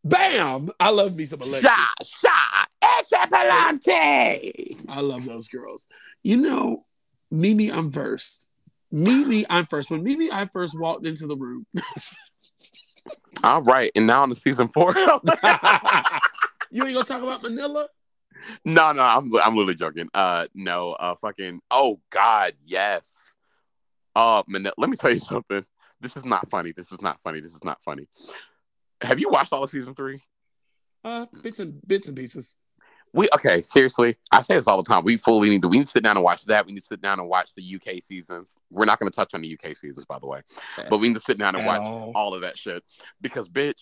bam! I love me some Alexis. Sha, sha, Echapelante. I love those girls. You know, Mimi Imfurst. Mimi, I'm first. When Mimi, I first walked into the room. All right, and now on the season four. you ain't gonna talk about Manila? No, no, I'm I'm literally joking. Uh, no, uh, fucking. Oh God, yes. Uh, Manila, let me tell you something. This is not funny. This is not funny. This is not funny. Have you watched all of season three? Uh, bits and bits and pieces. We okay, seriously. I say this all the time. We fully need to. We need to sit down and watch that. We need to sit down and watch the UK seasons. We're not going to touch on the UK seasons, by the way, but we need to sit down and watch all. all of that shit because, bitch.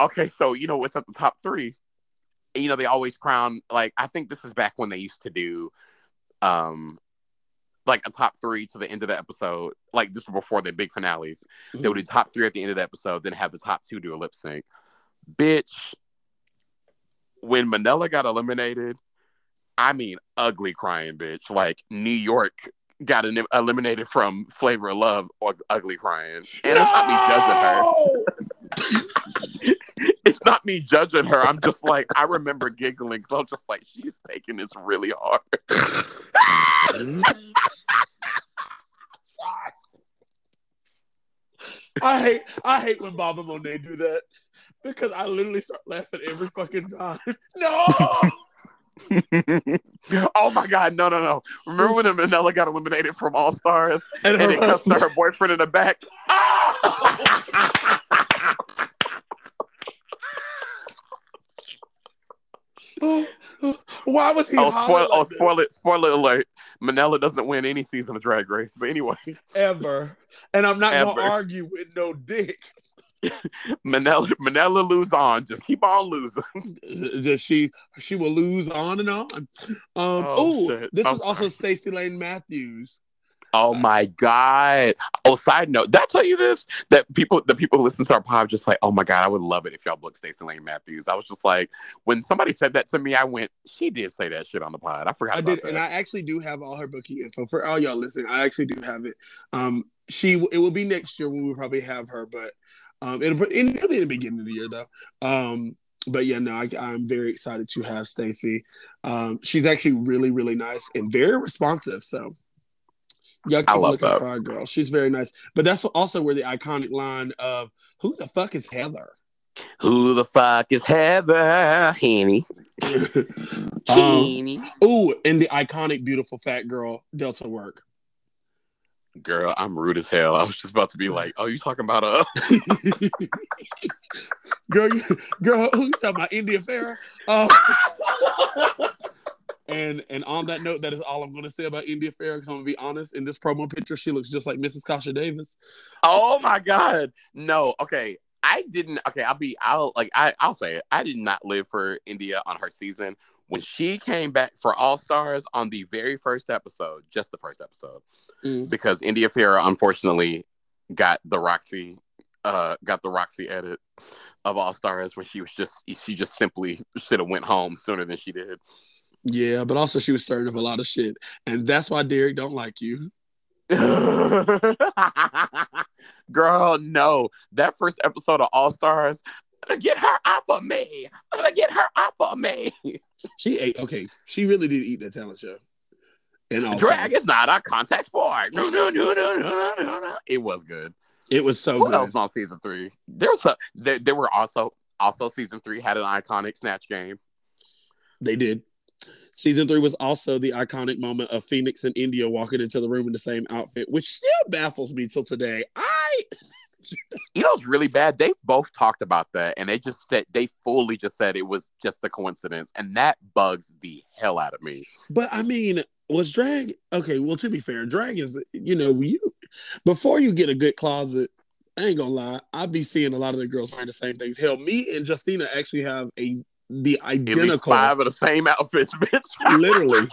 Okay, so you know what's at the top three? You know they always crown like I think this is back when they used to do, um, like a top three to the end of the episode. Like this is before the big finales. They would do top three at the end of the episode, then have the top two do a lip sync. Bitch, when Manila got eliminated, I mean, ugly crying, bitch. Like New York got elim- eliminated from Flavor of Love or ugly crying. And it's not me judging her. it's not me judging her. I'm just like, I remember giggling because I'm just like, she's taking this really hard. I hate I hate when Bob and Monet do that because I literally start laughing every fucking time. No. oh my god, no, no, no! Remember when Manila got eliminated from All Stars And, and it cussed to her boyfriend in the back? Why was he oh, spoil, oh, like that? spoiler, spoiler alert! Manila doesn't win any season of Drag Race, but anyway, ever? And I'm not Ever. gonna argue with no dick. Manila, Manila lose on. Just keep on losing. That she she will lose on and on. Um, Oh, oh, shit. this I'm is also Stacey Lane Matthews. Oh my god! Oh, side note, did I tell you this? That people, the people who listen to our pod, just like, oh my god, I would love it if y'all booked Stacey Lane Matthews. I was just like, when somebody said that to me, I went, she did say that shit on the pod. I forgot. I about did, that. and I actually do have all her booking info for all y'all listening. I actually do have it. Um, she it will be next year when we probably have her, but um, it'll, it'll be in the beginning of the year though. Um, but yeah, no, I, I'm very excited to have Stacey. Um, she's actually really, really nice and very responsive. So y'all keep I love looking that. for our girl. She's very nice. But that's also where the iconic line of "Who the fuck is Heather?" Who the fuck is Heather Henny? um, ooh, and the iconic beautiful fat girl Delta work. Girl, I'm rude as hell. I was just about to be like, oh, you talking about uh girl, you, girl, who you talking about? India Ferrah? Uh, and and on that note, that is all I'm going to say about India Ferrah. Because I'm going to be honest, in this promo picture, she looks just like Mrs. Kasha Davis. Oh my god. No, okay. I didn't okay, I'll be I'll like I, I'll say it. I did not live for India on her season. When she came back for All Stars on the very first episode, just the first episode, Mm. because India Ferrah unfortunately got the Roxy uh got the Roxy edit of All Stars when she was just she just simply should have went home sooner than she did. Yeah, but also she was stirring up a lot of shit, and that's why Derek don't like you. Girl, no. That first episode of All Stars, get her off of me. I'm gonna get her off of me. She ate. Okay, she really did eat that talent show. And all Drag is not a contact sport. No, no, no, no, no, no, no. It was good. it was so Who good. else on season three? There's a there, there were also also season three had an iconic snatch game. They did. Season three was also the iconic moment of Phoenix and India walking into the room in the same outfit, which still baffles me till today. I You know it's really bad? They both talked about that and they just said they fully just said it was just a coincidence. And that bugs the hell out of me. but I mean, was drag okay? Well, to be fair, drag is you know you before you get a good closet. I ain't gonna lie, I be seeing a lot of the girls wearing the same things. Hell, me and Justina actually have a the At least identical, five of the same outfits, bitch. literally.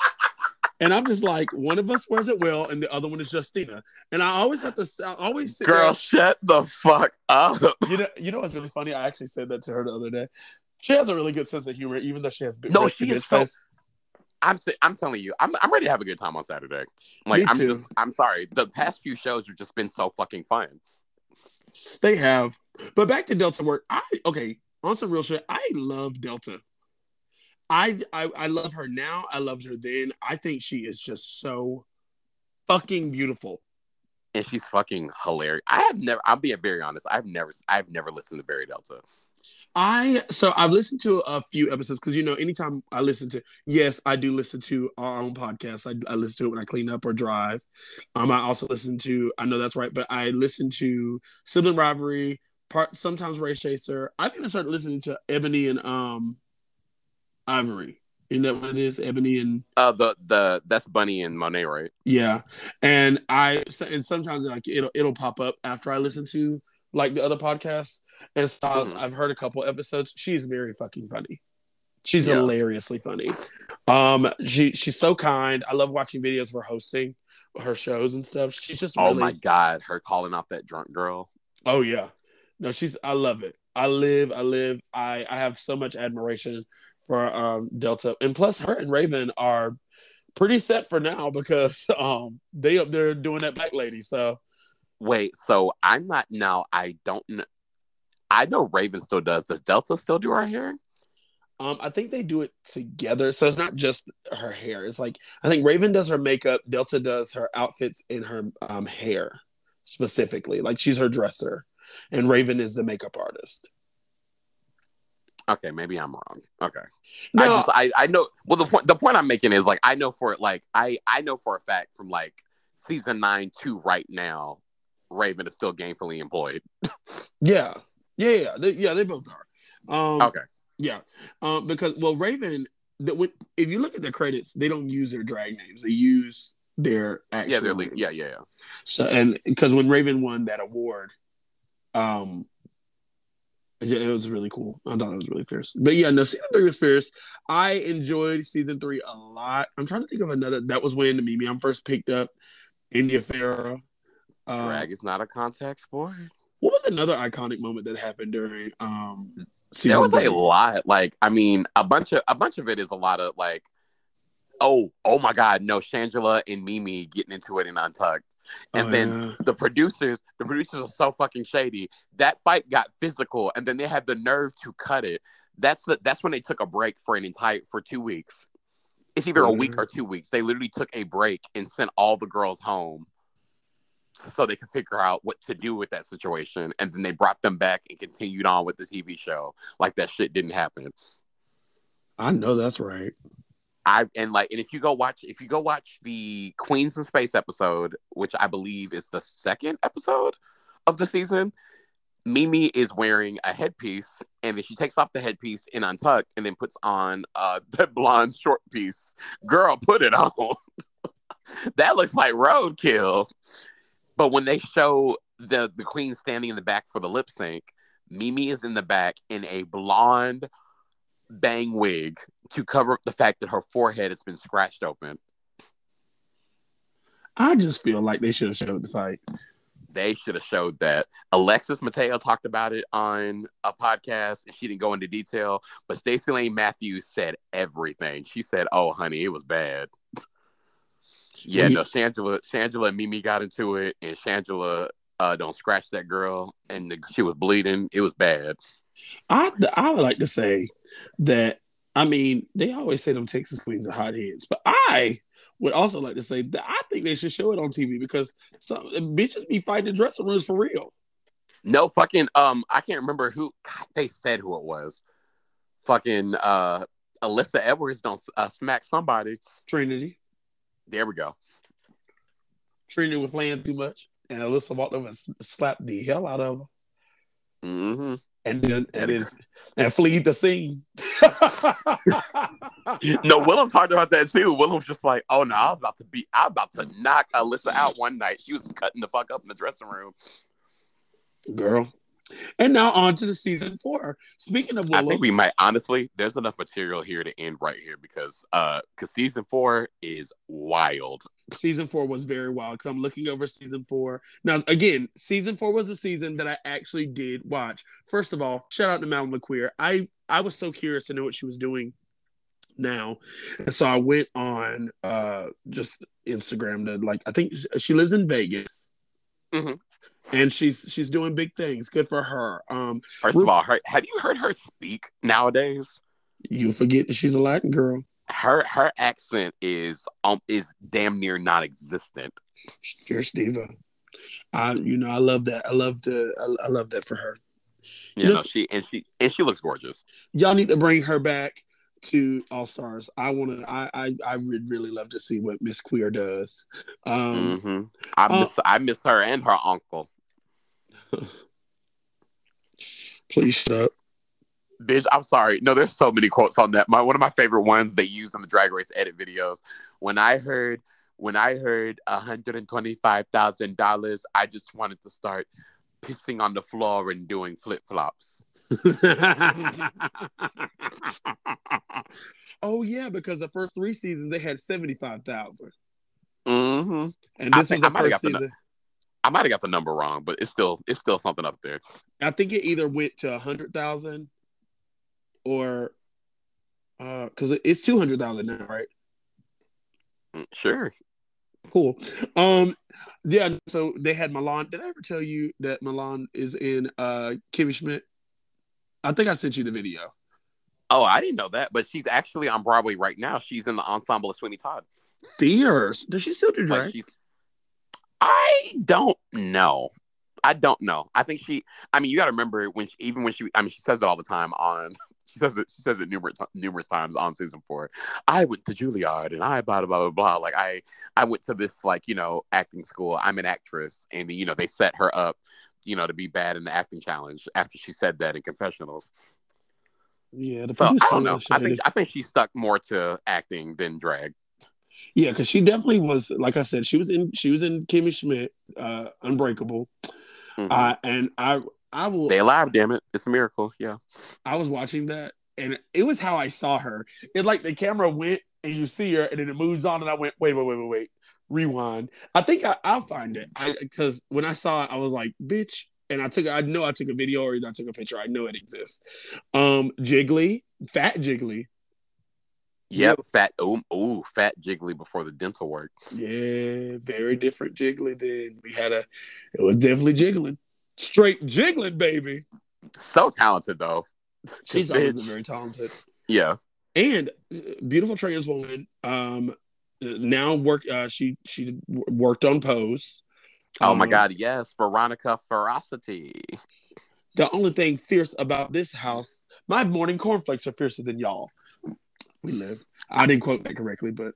And I'm just like, one of us wears it well, and the other one is Justina. And I always have to, I always sit Girl, there- shut the fuck up. You know, you know what's really funny? I actually said that to her the other day. She has a really good sense of humor, even though she has No, she is so- I'm I'm telling you, I'm I'm ready to have a good time on Saturday. Like Me I'm too. just I'm sorry. The past few shows have just been so fucking fun. They have, but back to Delta work. I okay on some real shit. I love Delta. I, I I love her now. I loved her then. I think she is just so fucking beautiful. And she's fucking hilarious. I have never I'll be very honest. I've never I've never listened to Barry Delta. I so I've listened to a few episodes because you know anytime I listen to yes I do listen to our own podcast I, I listen to it when I clean up or drive um I also listen to I know that's right but I listen to sibling rivalry part sometimes race chaser I've even started listening to Ebony and um Ivory. Isn't that what it is? Ebony and Uh the the that's Bunny and Monet, right? yeah. And I and sometimes like it'll it'll pop up after I listen to like the other podcasts. And so I've- Mhm. I've heard a couple episodes. She's very fucking funny. She's Yeah. hilariously funny. Um she she's so kind. I love watching videos for hosting her shows and stuff. She's just Oh really my god, her calling off that drunk girl. oh yeah no she's I love it I live I live I I have so much admiration for um Delta and plus her and Raven are pretty set for now because um they up there doing that back lady so Wait, so I'm not now I don't know I know Raven still does. Does Delta still do her hair? Um, I think they do it together, so it's not just her hair. It's like I think Raven does her makeup, Delta does her outfits and her um, hair specifically. Like she's her dresser, and Raven is the makeup artist. Okay, maybe I'm wrong. Okay, No, I just I, I know. Well, the point the point I'm making is like I know for it like I I know for a fact from like season nine to right now, Raven is still gainfully employed. yeah, yeah, yeah, they, yeah. They both are. Um, Okay, Yeah, um, because well, Raven. The, when, if you look at the credits, they don't use their drag names; they use their actual. yeah, yeah, yeah, yeah. So and because when Raven won that award, um, yeah, it was really cool. I thought it was really fierce. But yeah, no, season three was fierce. I enjoyed season three a lot. I'm trying to think of another. That was when the Mimi Imfurst picked up. India Ferrah. Um, Drag is not a contact sport. what was another iconic moment that happened during um season there was three? a lot. Like, I mean, a bunch of a bunch of it is a lot of like, oh, oh my God, no, Shangela and Mimi getting into it in Untucked, and Oh, then yeah. the producers, the producers are so fucking shady. That fight got physical, and then they had the nerve to cut it. That's the, that's when they took a break for an entire for two weeks. It's either a week or two weeks. They literally took a break and sent all the girls home so they could figure out what to do with that situation. And then they brought them back and continued on with the TV show like that shit didn't happen. I know that's right. I and like and if you go watch if you go watch the Queens in Space episode, which I believe is the second episode of the season, Mimi is wearing a headpiece and then she takes off the headpiece and untuck and then puts on uh the blonde short piece. Girl, put it on. that looks like roadkill. But when they show the the queen standing in the back for the lip sync, Mimi is in the back in a blonde bang wig to cover up the fact that her forehead has been scratched open. I just feel like they should have showed the fight. They should have showed that. Alexis Mateo talked about it on a podcast and she didn't go into detail, but Stacey Lane Matthews said everything. She said, Oh, honey, it was bad. Yeah, no, Shangela, Shangela and Mimi got into it, and Shangela uh, don't scratch that girl, and the, she was bleeding. It was bad. I I would like to say that I mean they always say them Texas queens are hotheads, but I would also like to say that I think they should show it on TV because some bitches be fighting in dressing rooms for real. No fucking um, I can't remember who God, they said who it was. Fucking uh, Alyssa Edwards don't uh, smack somebody. Trinity, There we go. Trinity was playing too much, and Alyssa walked over and slapped the hell out of her, hmm and then and then and fleed the scene. No, Willam talked about that too. Willam's just like, oh no, I was about to be, I was about to knock Alyssa out one night. She was cutting the fuck up in the dressing room. girl. And now on to the season four. Speaking of I think we might honestly. There's enough material here to end right here because uh, because season four is wild. season four was very wild because I'm looking over season four. Now, again, season four was a season that I actually did watch. First of all, shout out to Madame LaQueer. I I was so curious to know what she was doing now, and so I went on uh just Instagram to like I think she lives in Vegas. Mhm. And she's she's doing big things. Good for her. Um, First Ru- of all, her, have you heard her speak nowadays? you forget that she's a Latin girl. Her her accent is um is damn near non-existent. Fierce diva. I you know I love that. I love to I, I love that for her. You know, Listen- she and she and she looks gorgeous. y'all need to bring her back to All Stars. I want to. I, I I would really love to see what Miss Queer does. Um, hmm I uh, miss I miss her and her uncle. Please shut up. Bitch, I'm sorry. No, there's so many quotes on that. My one of my favorite ones they use in the Drag Race edit videos. When I heard when I heard hundred and twenty five thousand dollars, I just wanted to start pissing on the floor and doing flip flops. oh yeah, because the first three seasons they had seventy five thousand, hmm and this think was I the might have first got the. I might have got the number wrong, but it's still it's still something up there. I think it either went to a hundred thousand or uh because it's two hundred thousand now, right? Mm, Sure. Cool. Um, yeah. So they had Milan. Did I ever tell you that Milan is in uh Kimmy Schmidt? I think I sent you the video. Oh, I didn't know that, but she's actually on Broadway right now. She's in the ensemble of Sweeney Todd. Fierce. Does she still do drag? Like I don't know. I don't know. I think she. I mean, you got to remember when she, even when she. I mean, she says it all the time on. She says it. She says it numerous numerous times on season four. I went to Juilliard and I blah blah blah blah. Like I I went to this like you know acting school. I'm an actress, and you know they set her up, you know, to be bad in the acting challenge after she said that in confessionals. Yeah, the So I don't know. I think I think she stuck more to acting than drag. Yeah, because she definitely was. Like I said, she was in. She was in Kimmy Schmidt, uh, Unbreakable, Mhm. uh, and I. I will. they alive, damn it! It's a miracle. Yeah. I was watching that, and it was how I saw her. It like the camera went, and you see her, and then it moves on, and I went, wait, wait, wait, wait, wait, rewind. I think I, I'll find it. I because when I saw it, I was like, bitch, and I took. I know I took a video or I took a picture. I know it exists. Um, Jiggly, Fat Jiggly. Yep. Fat. Oh, oh, fat jiggly before the dental work. Yeah, very different Jiggly. Then we had a. It was definitely jiggling, straight jiggling, baby. So talented though. She's also been very talented. Yeah. and uh, beautiful trans woman. Um, now work. Uh, she she worked on Pose. Oh my Um, God. Yes. Veronica Ferocity. The only thing fierce about this house, my morning cornflakes are fiercer than y'all. We live. I didn't quote that correctly, but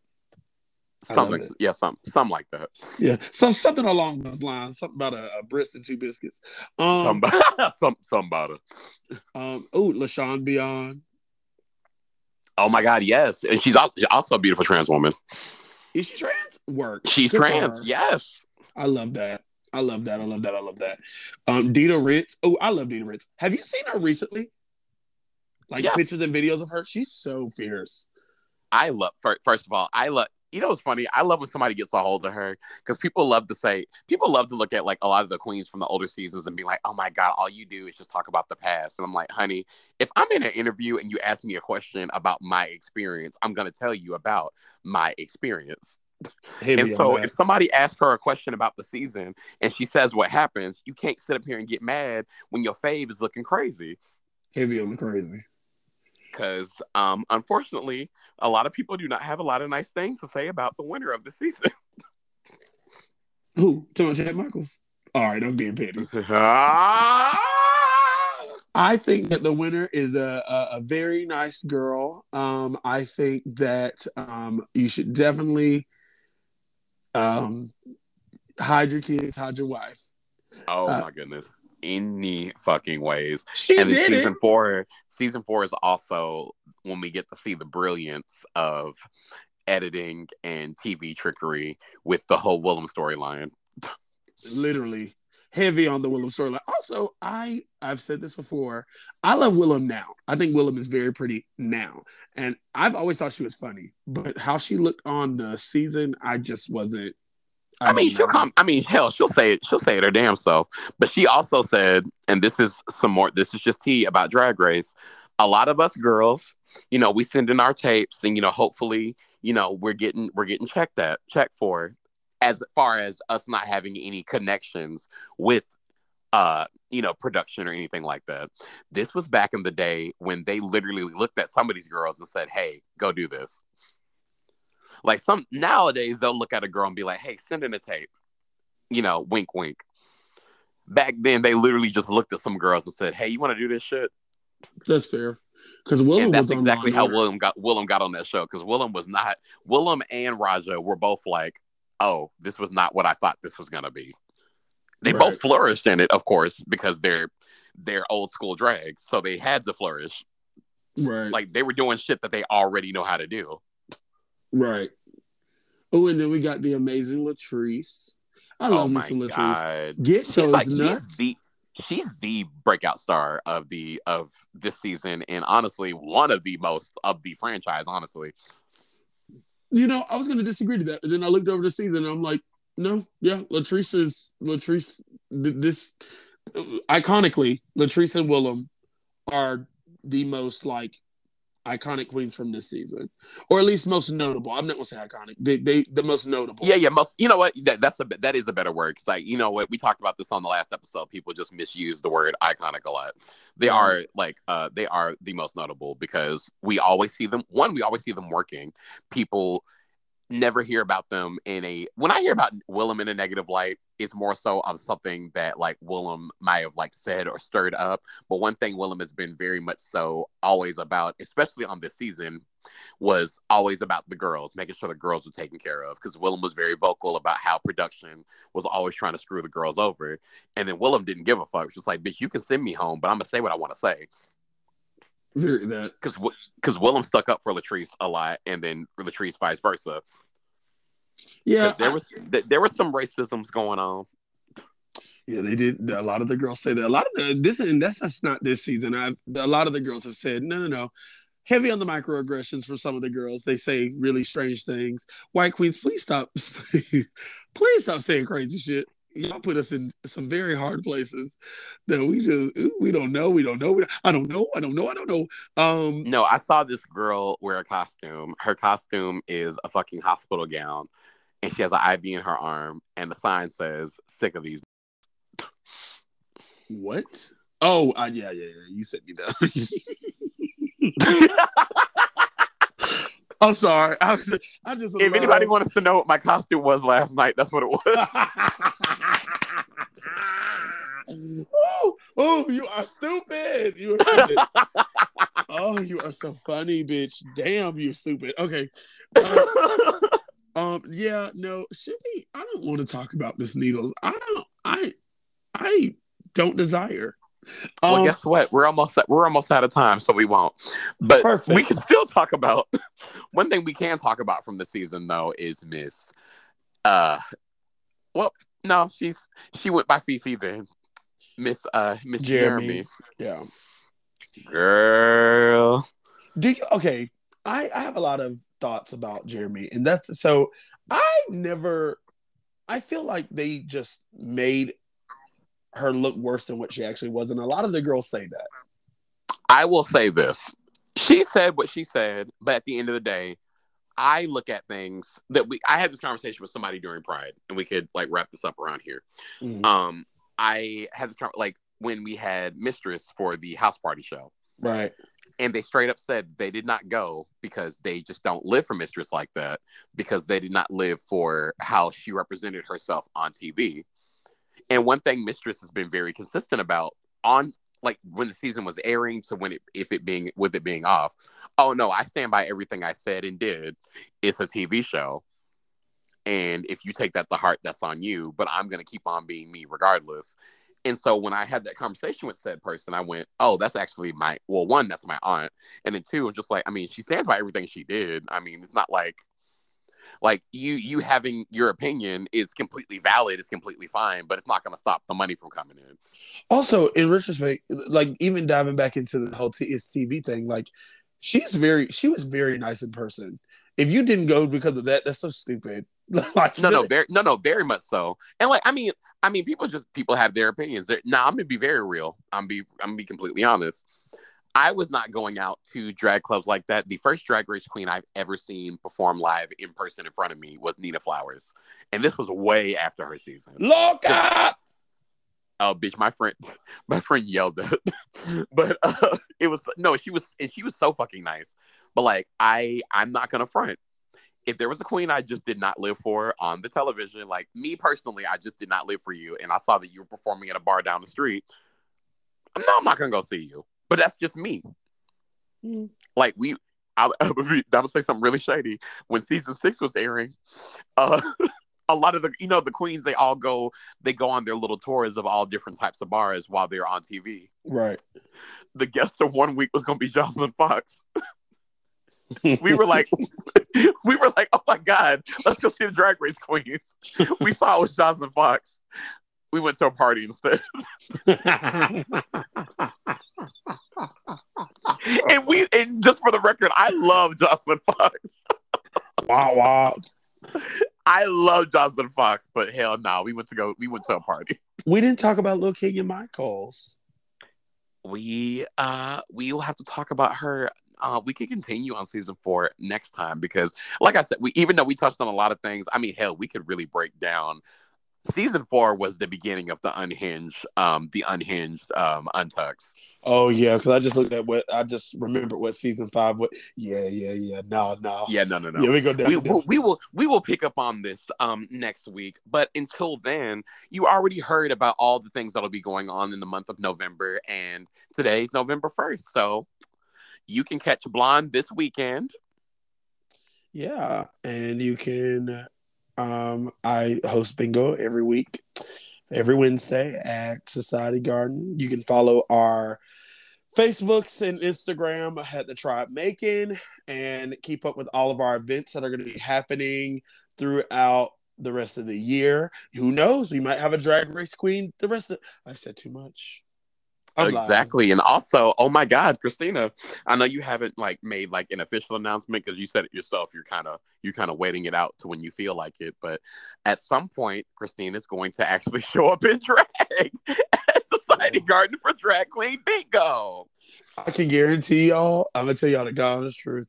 Something. Yeah. Some. Something like that. yeah, so something along those lines. Something about a, a breast and two biscuits. Um, Somebody. some. Somebody. um. Oh, Lashauwn Beyond. Oh my God. Yes. And she's also, a beautiful trans woman. Is she trans? Work. She's Good trans. Yes. I love that. I love that. I love that. I love that. Um, Dida Ritz. Oh, I love Dida Ritz. Have you seen her recently? Like Yeah. pictures and videos of her. She's so fierce. I love. First of all, I love. You know what's funny? I love when somebody gets a hold of her because people love to say, people love to look at like a lot of the queens from the older seasons and be like, oh my God, all you do is just talk about the past. And I'm like, honey, if I'm in an interview and you ask me a question about my experience, I'm going to tell you about my experience. And so if somebody asks her a question about the season and she says what happens, you can't sit up here and get mad when your fave is looking crazy. heavy on the crazy. Because um, unfortunately, a lot of people do not have a lot of nice things to say about the winner of the season. Who? Talking Chad Michaels. All right, I'm being petty. Ah! I think that the winner is a, a, a very nice girl. Um, I think that um, you should definitely um, hide your kids, hide your wife. oh Uh, my goodness. Any fucking ways. She and did season it. four, season four is also when we get to see the brilliance of editing and TV trickery with the whole Willam storyline. literally heavy on the Willam storyline. Also, I I've said this before. I love Willam now. I think Willam is very pretty now, and I've always thought she was funny. But how she looked on the season, I just wasn't. I mean, don't she'll come. I mean, hell, she'll say it. She'll say it her damn self. But she also said, and this is some more. This is just tea about Drag Race. A lot of us girls, you know, we send in our tapes, and you know, hopefully, you know, we're getting we're getting checked at checked for, as far as us not having any connections with, uh, you know, production or anything like that. This was back in the day when they literally looked at some of these girls and said, "Hey, go do this." Like some nowadays, they'll look at a girl and be like, "Hey, send in a tape," you know, wink, wink. Back then, they literally just looked at some girls and said, "Hey, you want to do this shit?" That's fair. Because Willam and that's exactly how Willam got Willam got on that show because Willam was not Willam and Raja were both like, "Oh, this was not what I thought this was gonna be." They Right. both flourished in it, of course, because they're they're old school drags, so they had to flourish. Right. Like they were doing shit that they already know how to do. Right. Oh, and then we got the amazing Latrice. I oh love me my Latrice. god, Get she's those like nuts. she's the she's the breakout star of the of this season, and honestly, one of the most of the franchise. Honestly, You know, I was going to disagree to that, but then I looked over the season and I'm like, no, yeah, Latrice is Latrice. This uh, iconically, Latrice and Willam are the most like iconic queens from this season, or at least most notable. I'm not gonna say iconic. They, they the most notable. Yeah, yeah. Most, you know what? That, that's a that is a better word. Cause like you know what we talked about this on the last episode. People just misuse the word iconic a lot. They Right. are like uh they are the most notable because we always see them. One, we always see them working. People never hear about them in a when I hear about Willam in a negative light, it's more so of something that like Willam might have like said or stirred up. But one thing Willam has been very much so always about, especially on this season, was always about the girls, making sure the girls were taken care of. Because Willam was very vocal about how production was always trying to screw the girls over. And then Willam didn't give a fuck. Just like, bitch, you can send me home, but I'm gonna say what I want to say. Very that. Because because Willam stuck up for Latrice a lot, and then for Latrice vice versa. Yeah, there was th- there was some racisms going on. Yeah, they did. A lot of the girls say that. A lot of the this and that's just not this season. I've a lot of the girls have said no, no, no. Heavy on the microaggressions from some of the girls. They say really strange things. White queens, please stop. please stop saying crazy shit. Y'all put us in some very hard places that we just we don't know. We don't know. We, I don't know. I don't know. I don't know. Um, No, I saw this girl wear a costume. Her costume is a fucking hospital gown, and she has an IV in her arm, and the sign says "Sick of these." what? Oh, uh, yeah, yeah, yeah. You sent me that. I'm sorry. I, was, I just if anybody wants to know what my costume was last night, that's what it was. oh, oh, you are stupid. You are stupid. oh, you are so funny, bitch. Damn, you're stupid. Okay. Uh, um, yeah, no, should we? I don't want to talk about this needles. I don't. I, I don't desire. Well, Um, guess what? We're almost we're almost out of time, so we won't. But Perfect. we can still talk about one thing we can talk about from the season though is Miss. Uh, well, no, she's she went by Phi Phi then. Miss uh Miss Jeremy. Jeremy. yeah. Girl. Do you okay? I, I have a lot of thoughts about Jeremy, and that's so I never I feel like they just made her look worse than what she actually was, and a lot of the girls say that. I will say this. She said what she said, but at the end of the day, I look at things that we I had this conversation with somebody during Pride, and we could like wrap this up around here. Um, I had this like when we had Mistress for the house party show, Right. and they straight up said they did not go because they just don't live for Mistress like that because they did not live for how she represented herself on TV. And one thing Mistress has been very consistent about on like when the season was airing to when it if it being with it being off. Oh no, I stand by everything I said and did. It's a TV show. And if you take that to heart, that's on you. But I'm gonna keep on being me regardless. And so when I had that conversation with said person, I went, "Oh, that's actually my well, one, that's my aunt, and then two, I'm just like, I mean, she stands by everything she did. I mean, it's not like, like you you having your opinion is completely valid, it's completely fine, but it's not going to stop the money from coming in. Also, in retrospect, like even diving back into the whole T- TV thing, like she's very she was very nice in person. If you didn't go because of that, that's so stupid. like No, no, very, no, no, very much so. And like, I mean, I mean, people just people have their opinions. Now, I'm gonna be very real. I'm be I'm gonna be completely honest. I was not going out to drag clubs like that. The first drag race queen I've ever seen perform live in person in front of me was Nina Flowers, and this was way after her season. Loca. Oh, bitch, my friend, my friend yelled it, but uh, it was no, she was and she was so fucking nice. But like, I I'm not gonna front. If there was a queen I just did not live for on the television, like me personally, I just did not live for you, and I saw that you were performing at a bar down the street. No, I'm not gonna go see you. But that's just me. Mm. Like we, I'll, I'm gonna say something really shady. When season six was airing, uh, a lot of the you know the queens they all go they go on their little tours of all different types of bars while they're on TV. Right. The guest of one week was gonna be Joslyn Fox. We were like, we were like, oh my god, let's go see the Drag Race queens. We saw it was Joslyn Fox. We went to a party instead, and we and just for the record, I love Joslyn Fox. wow, wow. I love Joslyn Fox, but hell no, we went to go. We went to a party. We didn't talk about Lil King and Michaels. We uh we will have to talk about her uh, we can continue on season four next time because, like I said, we even though we touched on a lot of things, I mean, hell, we could really break down season four was the beginning of the unhinged um the unhinged um untux oh yeah because i just looked at what i just remember what season five what yeah yeah yeah no no. Yeah no no no. Yeah we go down, we, down. we will we will pick up on this um next week but until then you already heard about all the things that'll be going on in the month of november and today's november 1st so you can catch blonde this weekend. Yeah and you can um, I host bingo every week, every Wednesday at Society Garden. You can follow our Facebooks and Instagram at the Tribe Making and keep up with all of our events that are going to be happening throughout the rest of the year. Who knows? We might have a drag race queen the rest of I said too much. I'm exactly. Lying. And also, oh my God, Christina, I know you haven't like made like an official announcement because you said it yourself. You're kind of you're kind of waiting it out to when you feel like it. But at some point, Christina is going to actually show up in drag at Society Garden for Drag Queen Bingo. I can guarantee y'all. I'm gonna tell y'all the honest truth.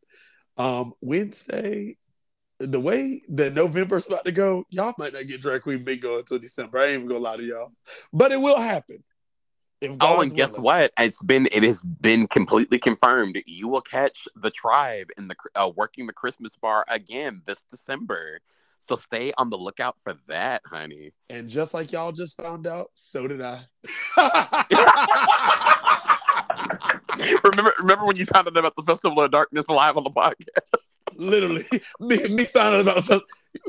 Um, Wednesday, the way that November's about to go, y'all might not get Drag Queen Bingo until December. I ain't even gonna lie to y'all, but it will happen oh, and guess what? It's been it has been completely confirmed. You will catch the tribe in the uh, working the Christmas bar again this December. So stay on the lookout for that, honey. And just like y'all just found out, so did I. remember, remember when you found out about the Festival of Darkness live on the podcast? Literally, me, me found out about the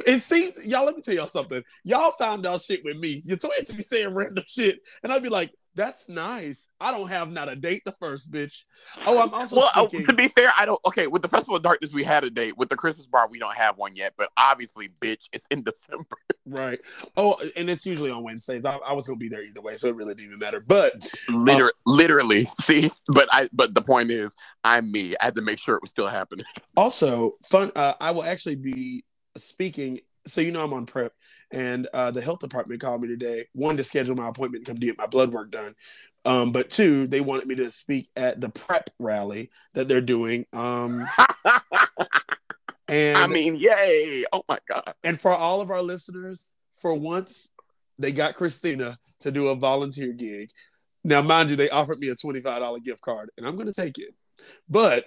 it seems y'all. Let me tell y'all something. Y'all found out shit with me. You're told to be saying random shit, and I'd be like, that's nice. I don't have not a date the first bitch. Oh, I'm also well. Uh, to be fair, I don't. Okay, with the Festival of Darkness, we had a date. With the Christmas bar, we don't have one yet. But obviously, bitch, it's in December. Right. Oh, and it's usually on Wednesdays. I, I was gonna be there either way, so it really didn't even matter. But literally, uh, literally, see. But I. But the point is, I'm me. I had to make sure it was still happening. Also, fun. Uh, I will actually be speaking so you know I'm on PrEP, and uh, the health department called me today. One to schedule my appointment to come to get my blood work done, um, but two they wanted me to speak at the PrEP rally that they're doing. Um, and I mean, yay! Oh my god! And for all of our listeners, for once they got Christina to do a volunteer gig. Now, mind you, they offered me a twenty five dollar gift card, and I'm going to take it. But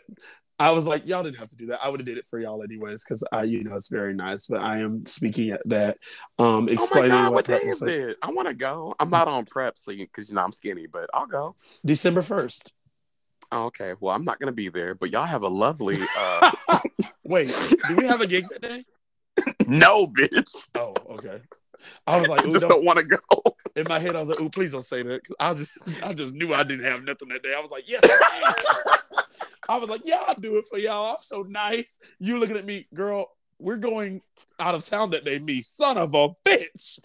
I was like, y'all didn't have to do that. I would have did it for y'all anyways, because I, you know, it's very nice. But I am speaking at that, um, explaining oh God, what, what day is it? I want to go. I'm not on PrEP, so because you know I'm skinny, but I'll go. December first. Oh, okay, well I'm not gonna be there, but y'all have a lovely. Uh... Wait, do we have a gig that day? no, bitch. Oh, okay. I was like, I just don't, don't want to go. In my head, I was like, "Oh, please don't say that." I just, I just knew I didn't have nothing that day. I was like, "Yeah." I was like, yeah, I'll do it for y'all. I'm so nice. You looking at me, girl, we're going out of town that day. Me, son of a bitch.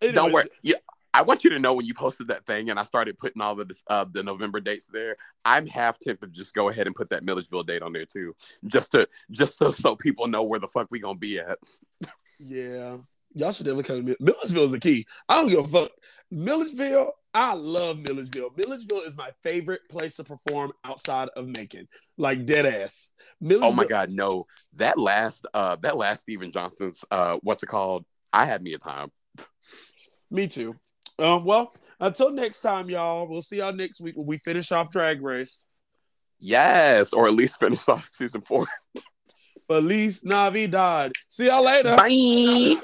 Anyways, Don't worry. Yeah. I want you to know when you posted that thing and I started putting all the uh, the November dates there. I'm half tempted to just go ahead and put that Milledgeville date on there too, just to just so so people know where the fuck we gonna be at. yeah, y'all should definitely come. To Milledgeville. is the key. I don't give a fuck. Milledgeville. I love Milledgeville. Milledgeville is my favorite place to perform outside of Macon. Like dead ass. Oh my god, no. That last uh that last Steven Johnson's uh what's it called? I had me a time. Me too. Um well, until next time, y'all. We'll see y'all next week when we finish off Drag Race. Yes, or at least finish off season four. Feliz Navidad. See y'all later. Bye.